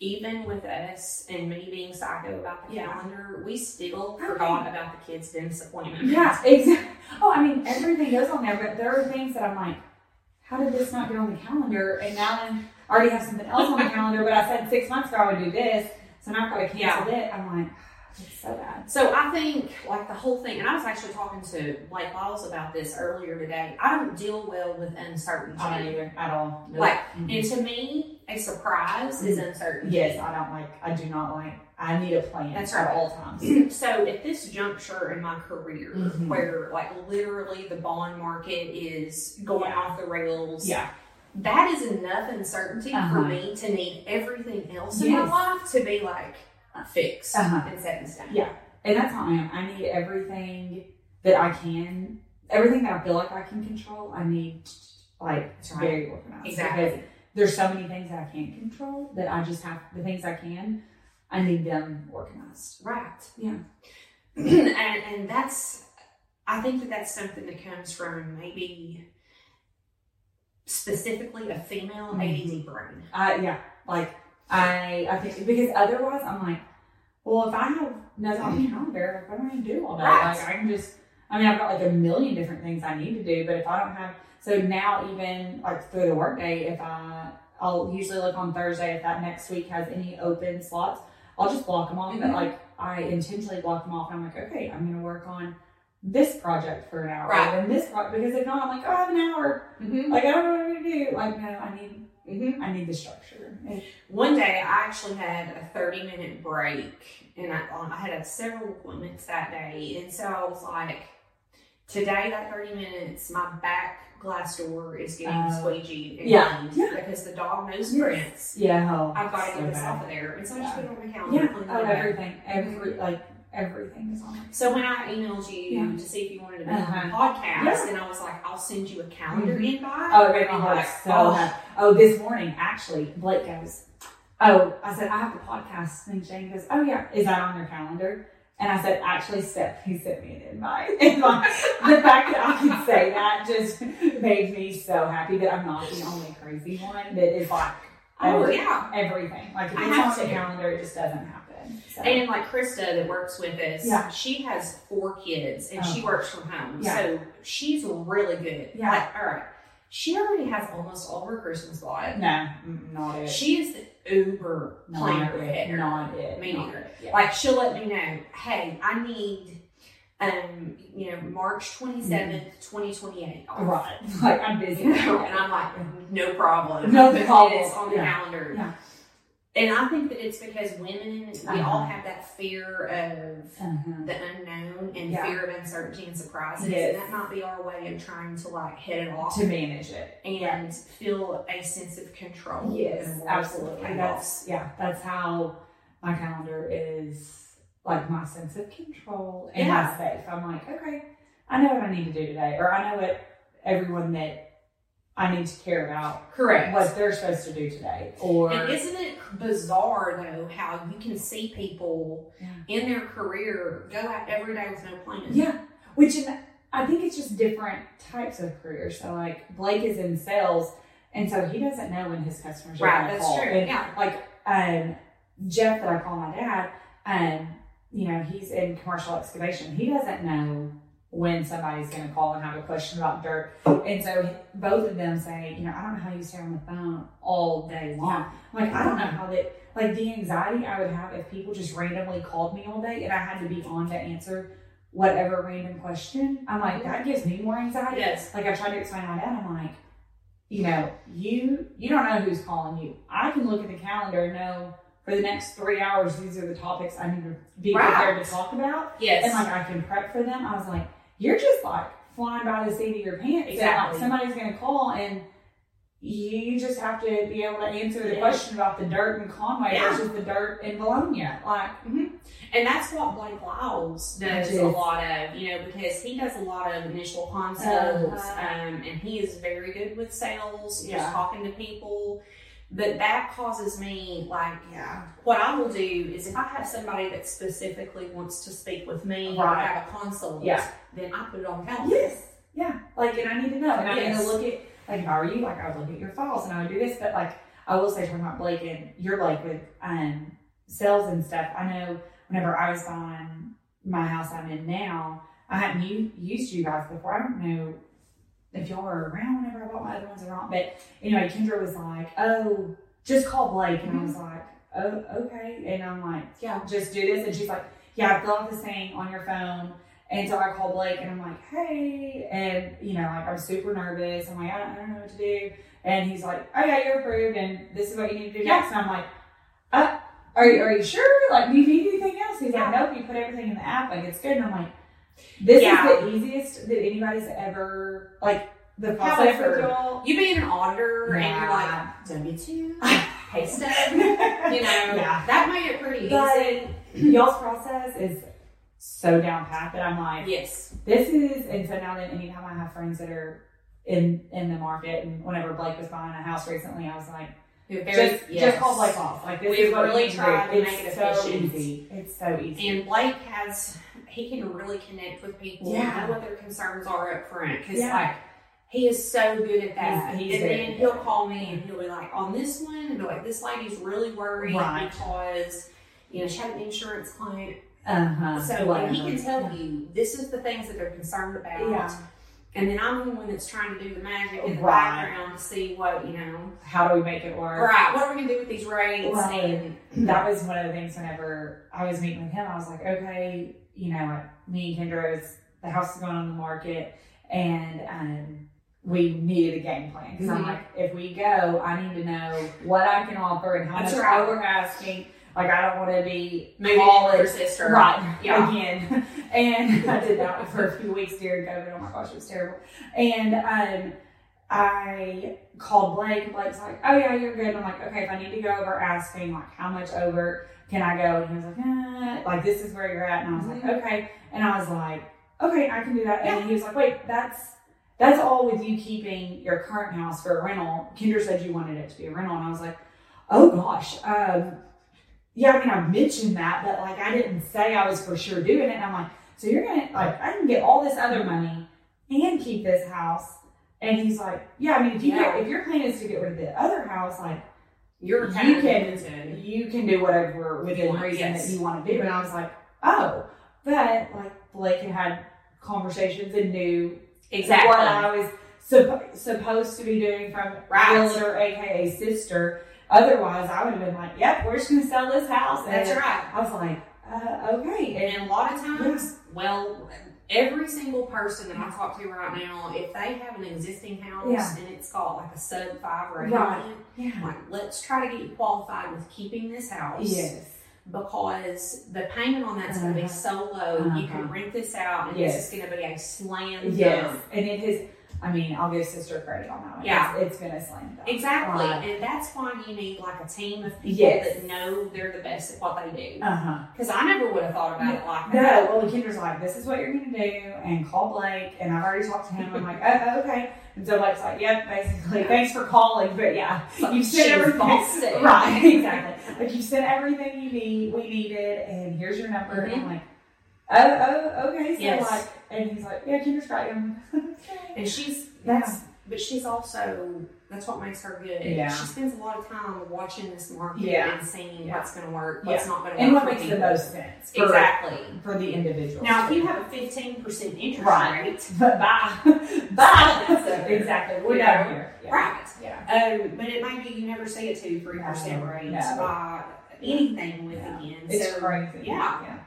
even with us and me being psycho about the Yeah. calendar, we still Okay. forgot about the kids' dentist appointment. Yeah, exactly. Oh, I mean, everything goes on there, but there are things that I'm like, how did this not get on the calendar? And now then I already have something else on the calendar, but I said six months ago I would do this, so now I've got to cancel it. I'm like, it's so bad. So I think like the whole thing, and I was actually talking to Blake Lyles about this earlier today. I don't deal well with uncertainty. I don't either at all. Nope. Like, Mhm. and to me, a surprise is uncertain. yes, I don't like. I do not like. I need a plan That's right. at all times. So at this juncture in my career, Mhm. where like literally the bond market is going Yeah. off the rails, Yeah. that is enough uncertainty for Uh-huh. me to need everything else in Yes. my life to be like fixed Uh-huh. and set in stone. Yeah. And that's how I am. I need everything that I can, everything that I feel like I can control. I need like right. very organized. Because Exactly. There's so many things that I can't control that I just have the things I can. I need them organized. Right. Yeah. and and that's I think that that's something that comes from maybe specifically a female Mhm. ADD brain. I yeah. Like I I think because otherwise I'm like, well if I have nothing on the calendar, what am I gonna do all day? Right. Like I can just I mean, I've got like a million different things I need to do, but if I don't have, so now even like through the workday, if I, I'll usually look on Thursday if that next week has any open slots, I'll just block them off. Mhm. But like I intentionally block them off, and I'm like, okay, I'm gonna work on this project for an hour, Right. and this pro- because if not, I'm like, oh, I have an hour. Mm-hmm. Like I don't know what I'm gonna do. Like no, I need, Mm-hmm. I need the structure. And- One day, I actually had a 30 minute break, and I, um, I had several appointments that day. And so I was like, today, that 30 minutes, my back glass door is getting Oh. squeegeed and Yeah. Yeah. because the dog knows. Prince. Yeah, oh, I've got to so get this bad. off of there. And so I just put it on my calendar. Yeah. Oh, everything, every like everything is on it. So when I emailed you Yeah. to see if you wanted to be Uh-huh. on the podcast, Yeah. and I was like, I'll send you a calendar Mhm. invite. Oh, it made like, so oh. Oh, this morning actually, Blake goes, "Oh," I said, "I have the podcast thing." Shane goes, "Oh yeah, is that on your calendar?" And I said, "Actually, Steph, he sent me an invite." And like the fact that I could say that just made me so happy that I'm not the only crazy one that is like Oh, every- yeah. everything. Like if I it's on the calendar, it just doesn't happen. So. And like Krista that works with us, Yeah. she has four kids and she Oh. works from home. Yeah. So she's really good. Yeah. Like, all right. She already has almost all her Christmas bought. no, not it. She is uber Not planner it. hitter. Not it. Me not neither. it. Yeah. Like she'll let me know, hey, I need um, you know, March twenty seventh, twenty twenty eight. Right. Like I'm busy. And I'm like, no problem. No problem. It's on the Yeah. calendar. Yeah. And I think that it's because women, we all Uh-huh. have that fear of Uh-huh. the unknown and Yeah. fear of uncertainty and surprises. Yes. And that might be our way of trying to like head it off To manage it. and feel a sense of control. Yes, in a more absolutely. chaos. That's yeah, that's how my calendar is like my sense of control and Yeah. my safe. I'm like, okay, I know what I need to do today, or I know what everyone that I need to care about correct. what they're supposed to do today. Or and isn't it bizarre though how you can see people Yeah. in their career go out every day with no plan? yeah, which in, I think it's just different types of careers. So like Blake is in sales, and so he doesn't know when his customers are Right, that's call. true. And Yeah. like um Jeff that I call my dad, um, you know, he's in commercial excavation. He doesn't know when somebody's gonna call and have a question about dirt. And so both of them say, you know, I don't know how you stay on the phone all day long. Like I don't know how that like the anxiety I would have if people just randomly called me all day and I had to be on to answer whatever random question. I'm like, that gives me more anxiety. Yes. Like I tried to explain to my dad, I'm like, you know, you you don't know who's calling you. I can look at the calendar and know for the next three hours these are the topics I need to be Right. prepared to talk about. Yes. And like I can prep for them. I was like, you're just like flying by the seat of your pants. Exactly. And like somebody's gonna call and you just have to be able to answer the Yeah. question about the dirt in Conway Yeah. versus the dirt in Bologna. Like And that's what Blake Lyles does a lot of, you know, because he does a lot of initial consults, Uh-huh. um, and he is very good with sales, Yeah. just talking to people. But that causes me, like, yeah. what I will do is if I have somebody that specifically wants to speak with me or Right. have a consult, Yeah. then I put it on the calendar. Yes. Yeah. Like, and I need to know. And I'm going to look at, like, if I were you, like, I would look at your files and I would do this. But, like, I will say, talking about Blake and you're like with um, sales and stuff, I know whenever I was on my house I'm in now, I hadn't used you guys before. I don't know if y'all were around whenever I bought my other ones or not. But anyway, Kendra was like, oh, just call Blake. And I was like, oh, okay. And I'm like, yeah, just do this. And she's like, yeah, fill out this thing on your phone. And so I call Blake and I'm like, hey. And, you know, like I'm super nervous. I'm like, I don't, I don't know what to do. And he's like, oh, yeah, you're approved. And this is what you need to do next. And I'm like, uh, are you, are you sure? Like, do you need anything else? He's like, Yeah. nope, you put everything in the app. Like, it's good. And I'm like, this Yeah. is the easiest that anybody's ever, like, the process y'all. You being an auditor and you're like, W 2, pay stub, you know, Yeah. that made it pretty But easy. y'all's process is so down pat that I'm like, Yes. this is and so now that anytime I have friends that are in in the market and whenever Blake was buying a house recently, I was like, Very, just yes. just call Blake off. Like this We've is what really tried do. to make it so efficient. easy. It's so easy. And Blake has, he can really connect with people, Yeah. know what their concerns are up front. Because, Yeah. like, he is so good at that. He's- he's and then he'll call me and he'll be like, on this one, and be like, this lady's really worried Right. because, you know, she had an insurance client Uh-huh. So when he can tell you this is the things that they're concerned about, Yeah. And then I'm the one that's trying to do the magic in the Right. background to see what you know. How do we make it work? Right, what are we gonna do with these rates? Right. And that was one of the things whenever I was meeting with him, I was like, okay, you know, like me and Kendra's, the house is going on the market and um, we needed a game plan. because I'm Mhm. like, if we go, I need to know what I can offer and how That's much right. we're asking. Like, I don't want to be moving her sister. Right, Yeah. again. And I did that for a few weeks during COVID. Oh my gosh, it was terrible. And um, I called Blake, and Blake's like, oh yeah, you're good. I'm like, okay, if I need to go over asking, like, how much over can I go? And he was like, eh, like, this is where you're at. And I was like, okay. And I was like, okay, I can do that. And he was like, wait, that's, that's all with you keeping your current house for a rental. Kendra said you wanted it to be a rental. And I was like, oh gosh, um, yeah, I mean, I mentioned that, but like, I didn't say I was for sure doing it. And I'm like, so you're gonna like, I can get all this other money and keep this house. And he's like, yeah, I mean, if you Yeah. get, if your plan is to get rid of the other house, like, You're You can- you can do whatever within want, reason yes. that you want to do. And I was like, oh, but like Blake had had conversations and knew Exactly. what I was supp- supposed to be doing from Right. realtor, aka sister. Otherwise, I would have been like, yep, we're just going to sell this house. And That's right. I was like, uh, okay. And a lot of times, well, every single person that I talk to right now, if they have an existing house Yeah. and it's got like a sub five or a Right. unit, yeah. Like, let's try to get you qualified with keeping this house. Yes. Because the payment on that's going to be Uh-huh. so low, you can Uh-huh. rent this out, and Yes. this is going to be a slam Yes. And it is, I mean, I'll give sister credit on that one. Yeah. It's, it's been a slam dunk. Exactly, Right. and that's why you need like a team of people Yes. that know they're the best at what they do. Uh huh. Because I never would have thought about it like No, that. No, well, Kendra's like, this is what you're going to do, and call Blake. And I've already talked to him. I'm like, oh, okay. And so Blake's like, yep, basically, thanks for calling. But yeah, you She sent was everything. Right, exactly. Like, you sent everything you need, we needed, and here's your number. And I'm like, oh, oh, okay. So, Yes. like, and he's like, yeah, him. And she's that's but she's also that's what makes her good. Yeah. She spends a lot of time watching this market Yeah. and seeing Yeah. what's gonna work, what's not gonna work. and what makes the most sense for, Exactly. for the individual. Now if you have a fifteen percent interest Right. rate, Bye. Bye. A- exactly. We're know, here. Yeah. right. Yeah. Um, but it may be you never see a two, three percent rate no. by anything with No. again. It's so crazy. yeah.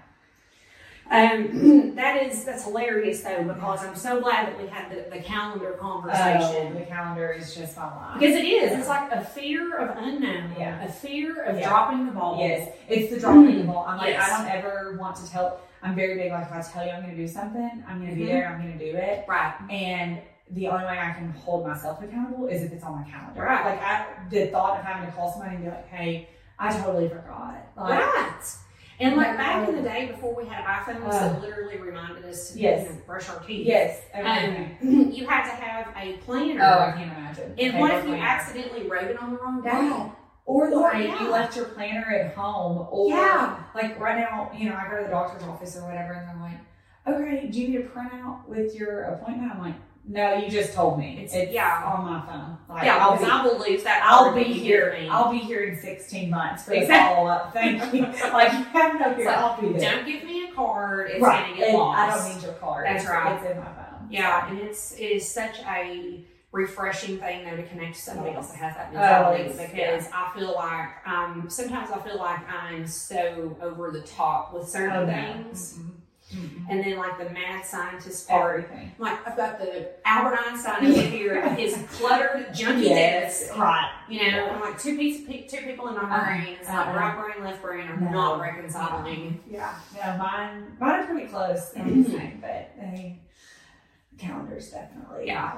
Um that is that's hilarious though, because I'm so glad that we had the, the calendar Oh, conversation. the calendar is just my life. Because it is. It's like a fear of unknown, Yeah. a fear of Yeah. dropping the ball. Yes, it's the dropping the ball. I'm like, Yes. I don't ever want to tell. I'm very big. Like, if I tell you I'm going to do something, I'm going to be Mhm. there. I'm going to do it. Right. And the only way I can hold myself accountable is if it's on my calendar. Right. Like, I the thought of having to call somebody and be like, "Hey, I totally forgot." Like, right. And like back in the day before we had iPhones Uh, that literally reminded us to yes. you know, brush our teeth. yes, everything. Um, you had to have a planner. oh, I can't imagine. and Okay, what if you accidentally wrote it on the wrong day? Or Or, like yeah. you left your planner at home, or Yeah. like right now, you know, I go to the doctor's office or whatever, and they're like, "Okay, do you need a printout with your appointment?" I'm like, "No, you just told me. It's- It's, yeah. on my phone. Like, yeah, I'll be, I will lose that. I'll be here. me. I'll be here in 16 months for the Exactly. follow up. Thank you. like you have no fear. Like, I'll be there. Don't give me a card. It's right. gonna get and lost. I don't need your card. That's it's, right. It's in my phone. Yeah, and it's it is such a refreshing thing though to connect to somebody else that has that Oh, mentality it's- because I feel like um sometimes I feel like I'm so over the top with certain Oh, no. things. Mm-mm. And then like the mad scientist part. Everything. Like I've got the Albert Einstein over here his cluttered junky Yes. desk. Right. You know, I'm like two piece, two people in my Uh-uh. brain. It's like Uh-uh. right brain, left brain are No. not reconciling. Yeah, no, mine, mine are pretty close. They're the mm-hmm. same, but they, calendars definitely. Yeah.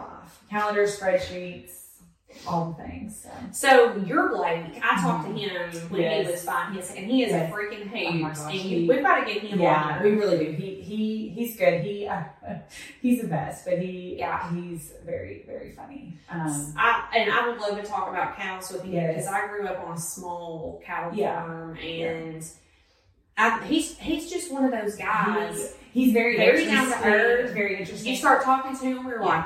Calendars, spreadsheets, all the things. So. So you're Blake. I talked to him when Yes. he was five, his, and he is Yes. a freaking Oh hoot. gosh, and you, we've got to get him Yeah, on. we really do. He he he's good. He uh, he's the best, but he Yeah. he's very very funny. Um, I, and I would love to talk about cows with you Yes. because I grew up on a small cow Yeah. farm, and I, he's he's just one of those guys. he- he's very Very down to interesting, earth. Very interesting. You start talking to him, we're like,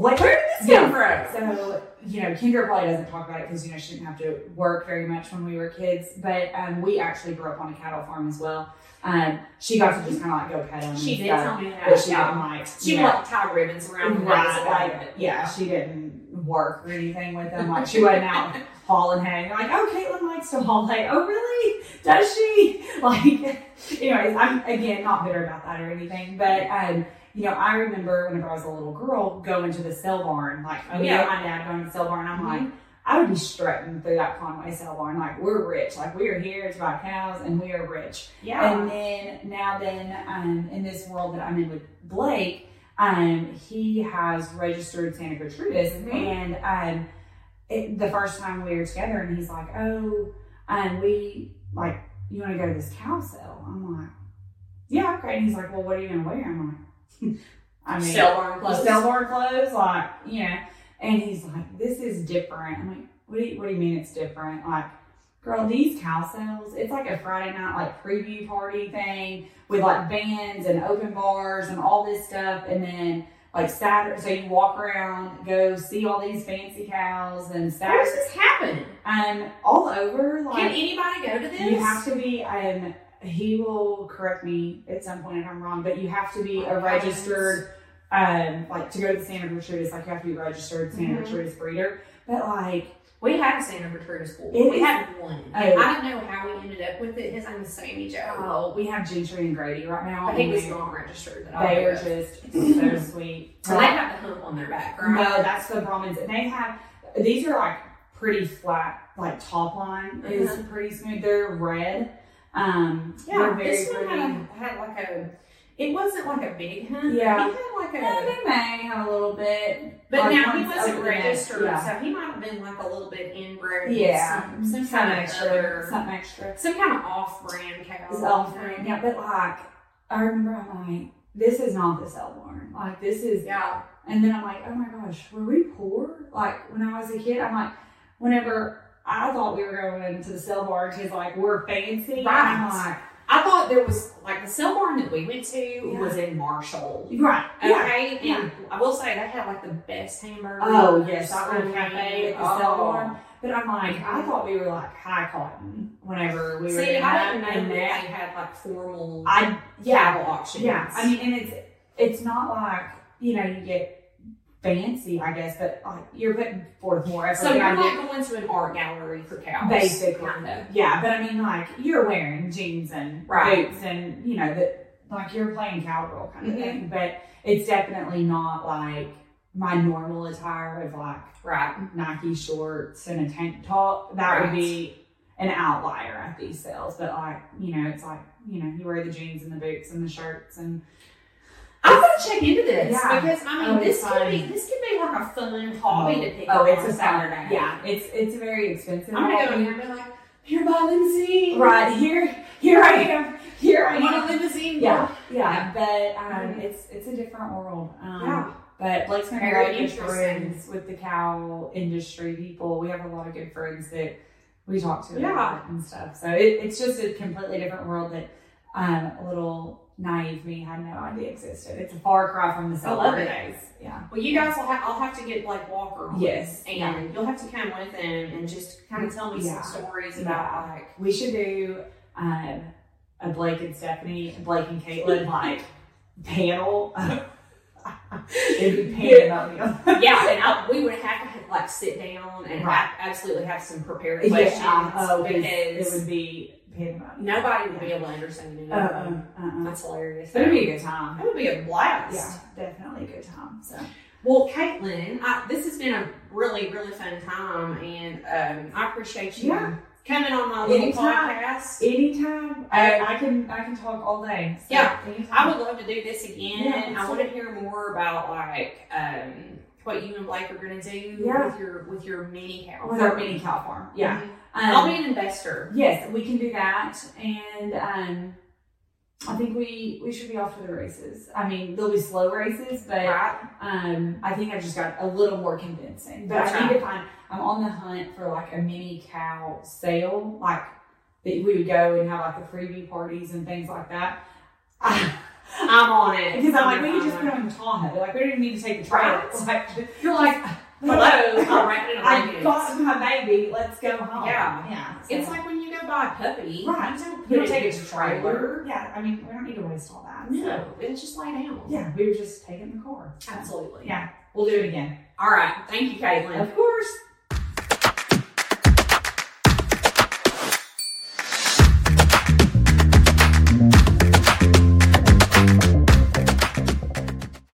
what Where did this Yeah. come from? So, you know, Kendra probably doesn't talk about it because, you know, she didn't have to work very much when we were kids. But um, we actually grew up on a cattle farm as well. Um, she got to just kind of like go pet them. She did tell me that. But she yeah. didn't like, She would like tie ribbons around the right, like, yeah, she didn't work or anything with them. Like, she wasn't out hauling hay. Like, oh, Katelyn likes to haul hay. Oh, really? Does she? Like, anyways, I'm, again, not bitter about that or anything. But, um, you know, I remember whenever I was a little girl going to the sale barn, like, Oh, yeah. my dad going to the sale barn. I'm Mhm. like, I would be strutting through that Conway sale barn. Like, we're rich. Like, we are here to buy cows and we are rich. Yeah. And then now then um, in this world that I'm in with Blake, um, he has registered Santa Gertrudis, Mhm. and um, it, the first time we were together, and he's like, "Oh, um, we like you want to go to this cow sale?" I'm like, "Yeah, okay." And he's like, "Well, what are you gonna wear?" I'm like, "I mean, Sell barn clothes. sell barn clothes, like you know." And he's like, "This is different." I'm like, "What do you What do you mean it's different?" Like, girl, these cow sales, it's like a Friday night like preview party thing with like bands and open bars and all this stuff, and then like Saturday, so you walk around, go see all these fancy cows, and Where does Saturday, this happen? um, all over. Like, Can anybody go to this? you have to be, um, he will correct me at some point if I'm wrong, but you have to be a registered, um, like to go to the Santa Gertrudis, like you have to be registered Santa Mhm. Gertrudis breeder. But like, We had a Santa Gertrudis bull. It we is- had one. Oh. I don't know how we ended up with it. His name was Sammy Joe. oh, we have Gentry and Grady right now. And was they- not registered. That They were just so sweet. So they have the hump on their back, right? No, that's the Brahmans. And they have, these are like pretty flat, like top line is Uh-huh. pretty smooth. They're red. Um, Yeah, very this one had, a, had like a. It wasn't like a big hump. Yeah. he had like a. Yeah, they may have a little bit. But now he wasn't registered, Yeah, so he might have been like a little bit inbred. yeah. some, some Some kind of extra, other, something extra. some kind of off-brand cow. Offering. Yeah, but like, I remember I'm like, this is not the sale barn. Like, this is Yeah, And then I'm like, oh my gosh, were we poor? Like when I was a kid, I'm like, whenever I thought we were going to the sale bar because like we're fancy, Right. I thought there was like the sale barn that we went to Yeah. was in Marshall. like, right, yeah. Okay, and yeah. I will say they had like the best hamburger. Oh yes, little cafe at the Oh. sale bar. But I'm like, I thought we were like high cotton whenever we were See, I didn't know that they had like formal I yeah, cattle auctions. yeah. I mean, and it's it's not like you know you get fancy, I guess, but like you're putting forth more effort. so you're I did. not going to an art gallery for cows, basically. kind of. Yeah, but I mean, like you're wearing jeans and Right. boots, and you know that like you're playing cowgirl kind of Mhm. thing. But it's definitely not like my normal attire of like Right. Nike shorts and a tank top. That Right. would be an outlier at these sales. But like you know, it's like you know, you wear the jeans and the boots and the shirts and I'm gonna check into this Yeah. because I mean Oh, this could fun. be this could be like a fun hobby to pick oh, up it's on a Saturday. Yeah, it's it's very expensive. I'm gonna go in there and be like, "Here, by limousine." Right here, here I am. Here I am. a limousine. Yeah, yeah, but um, Mhm. it's it's a different world. Um, Yeah. But Blake's been Very good friends with the cow industry people. We have a lot of good friends that we talk to Yeah. and stuff. So it, it's just a completely different world that um, a little naive me had no idea existed. It's a far cry from the celebrity days. Yeah. Well, you guys will have. I'll have to get Blake Walker. on, Yes, and yeah. you'll have to come with him and just kind of tell me Yeah. some stories Yeah. about like. We should do um, a Blake and Stephanie, Blake and Katelyn like panel. It'd be pandemonium. yeah, and I, we would have to like sit down and Right. absolutely have some prepared questions Yeah, oh, 'cause because it would be pandemonium. nobody would be able to understand it. Uh, uh, uh, uh. That's hilarious. But it'd be a good time. It would be a blast. Yeah, definitely a good time. So Well, Katelyn, I, this has been a really, really fun time, and um, I appreciate you Yeah. coming on my little Anytime. podcast. anytime I, I can I can talk all day. So Yeah, anytime. I would love to do this again. Yeah, I want to hear more about like um, what you and Blake are going to do Yeah. with your with your mini cow. with our mini cow farm. Yeah. Mhm. Um, I'll be an investor. Yes, we can do that, and um, I think we we should be off to the races. I mean, there'll be slow races, but Right. um, I think I've just got a little more convincing. But I That's need to find. I'm on the hunt for like a mini cow sale, like that we would go and have like the freebie parties and things like that. I, I'm on it. Because I'm like, we can just put it on the Tahoe. Like, we don't even need to take the trailer. Right. Like, You're like, hello, I'll wrap it in a I got my baby. Let's go home. Yeah. yeah. so- It's like when you go buy a puppy, Right. you don't you don't take a to trailer. Yeah, I mean, we don't need to waste all that. so- No, it's just lay down. Yeah, we were just taking the car. So, Absolutely. Yeah, we'll do it again. All right. Thank you, Katelyn. Of course.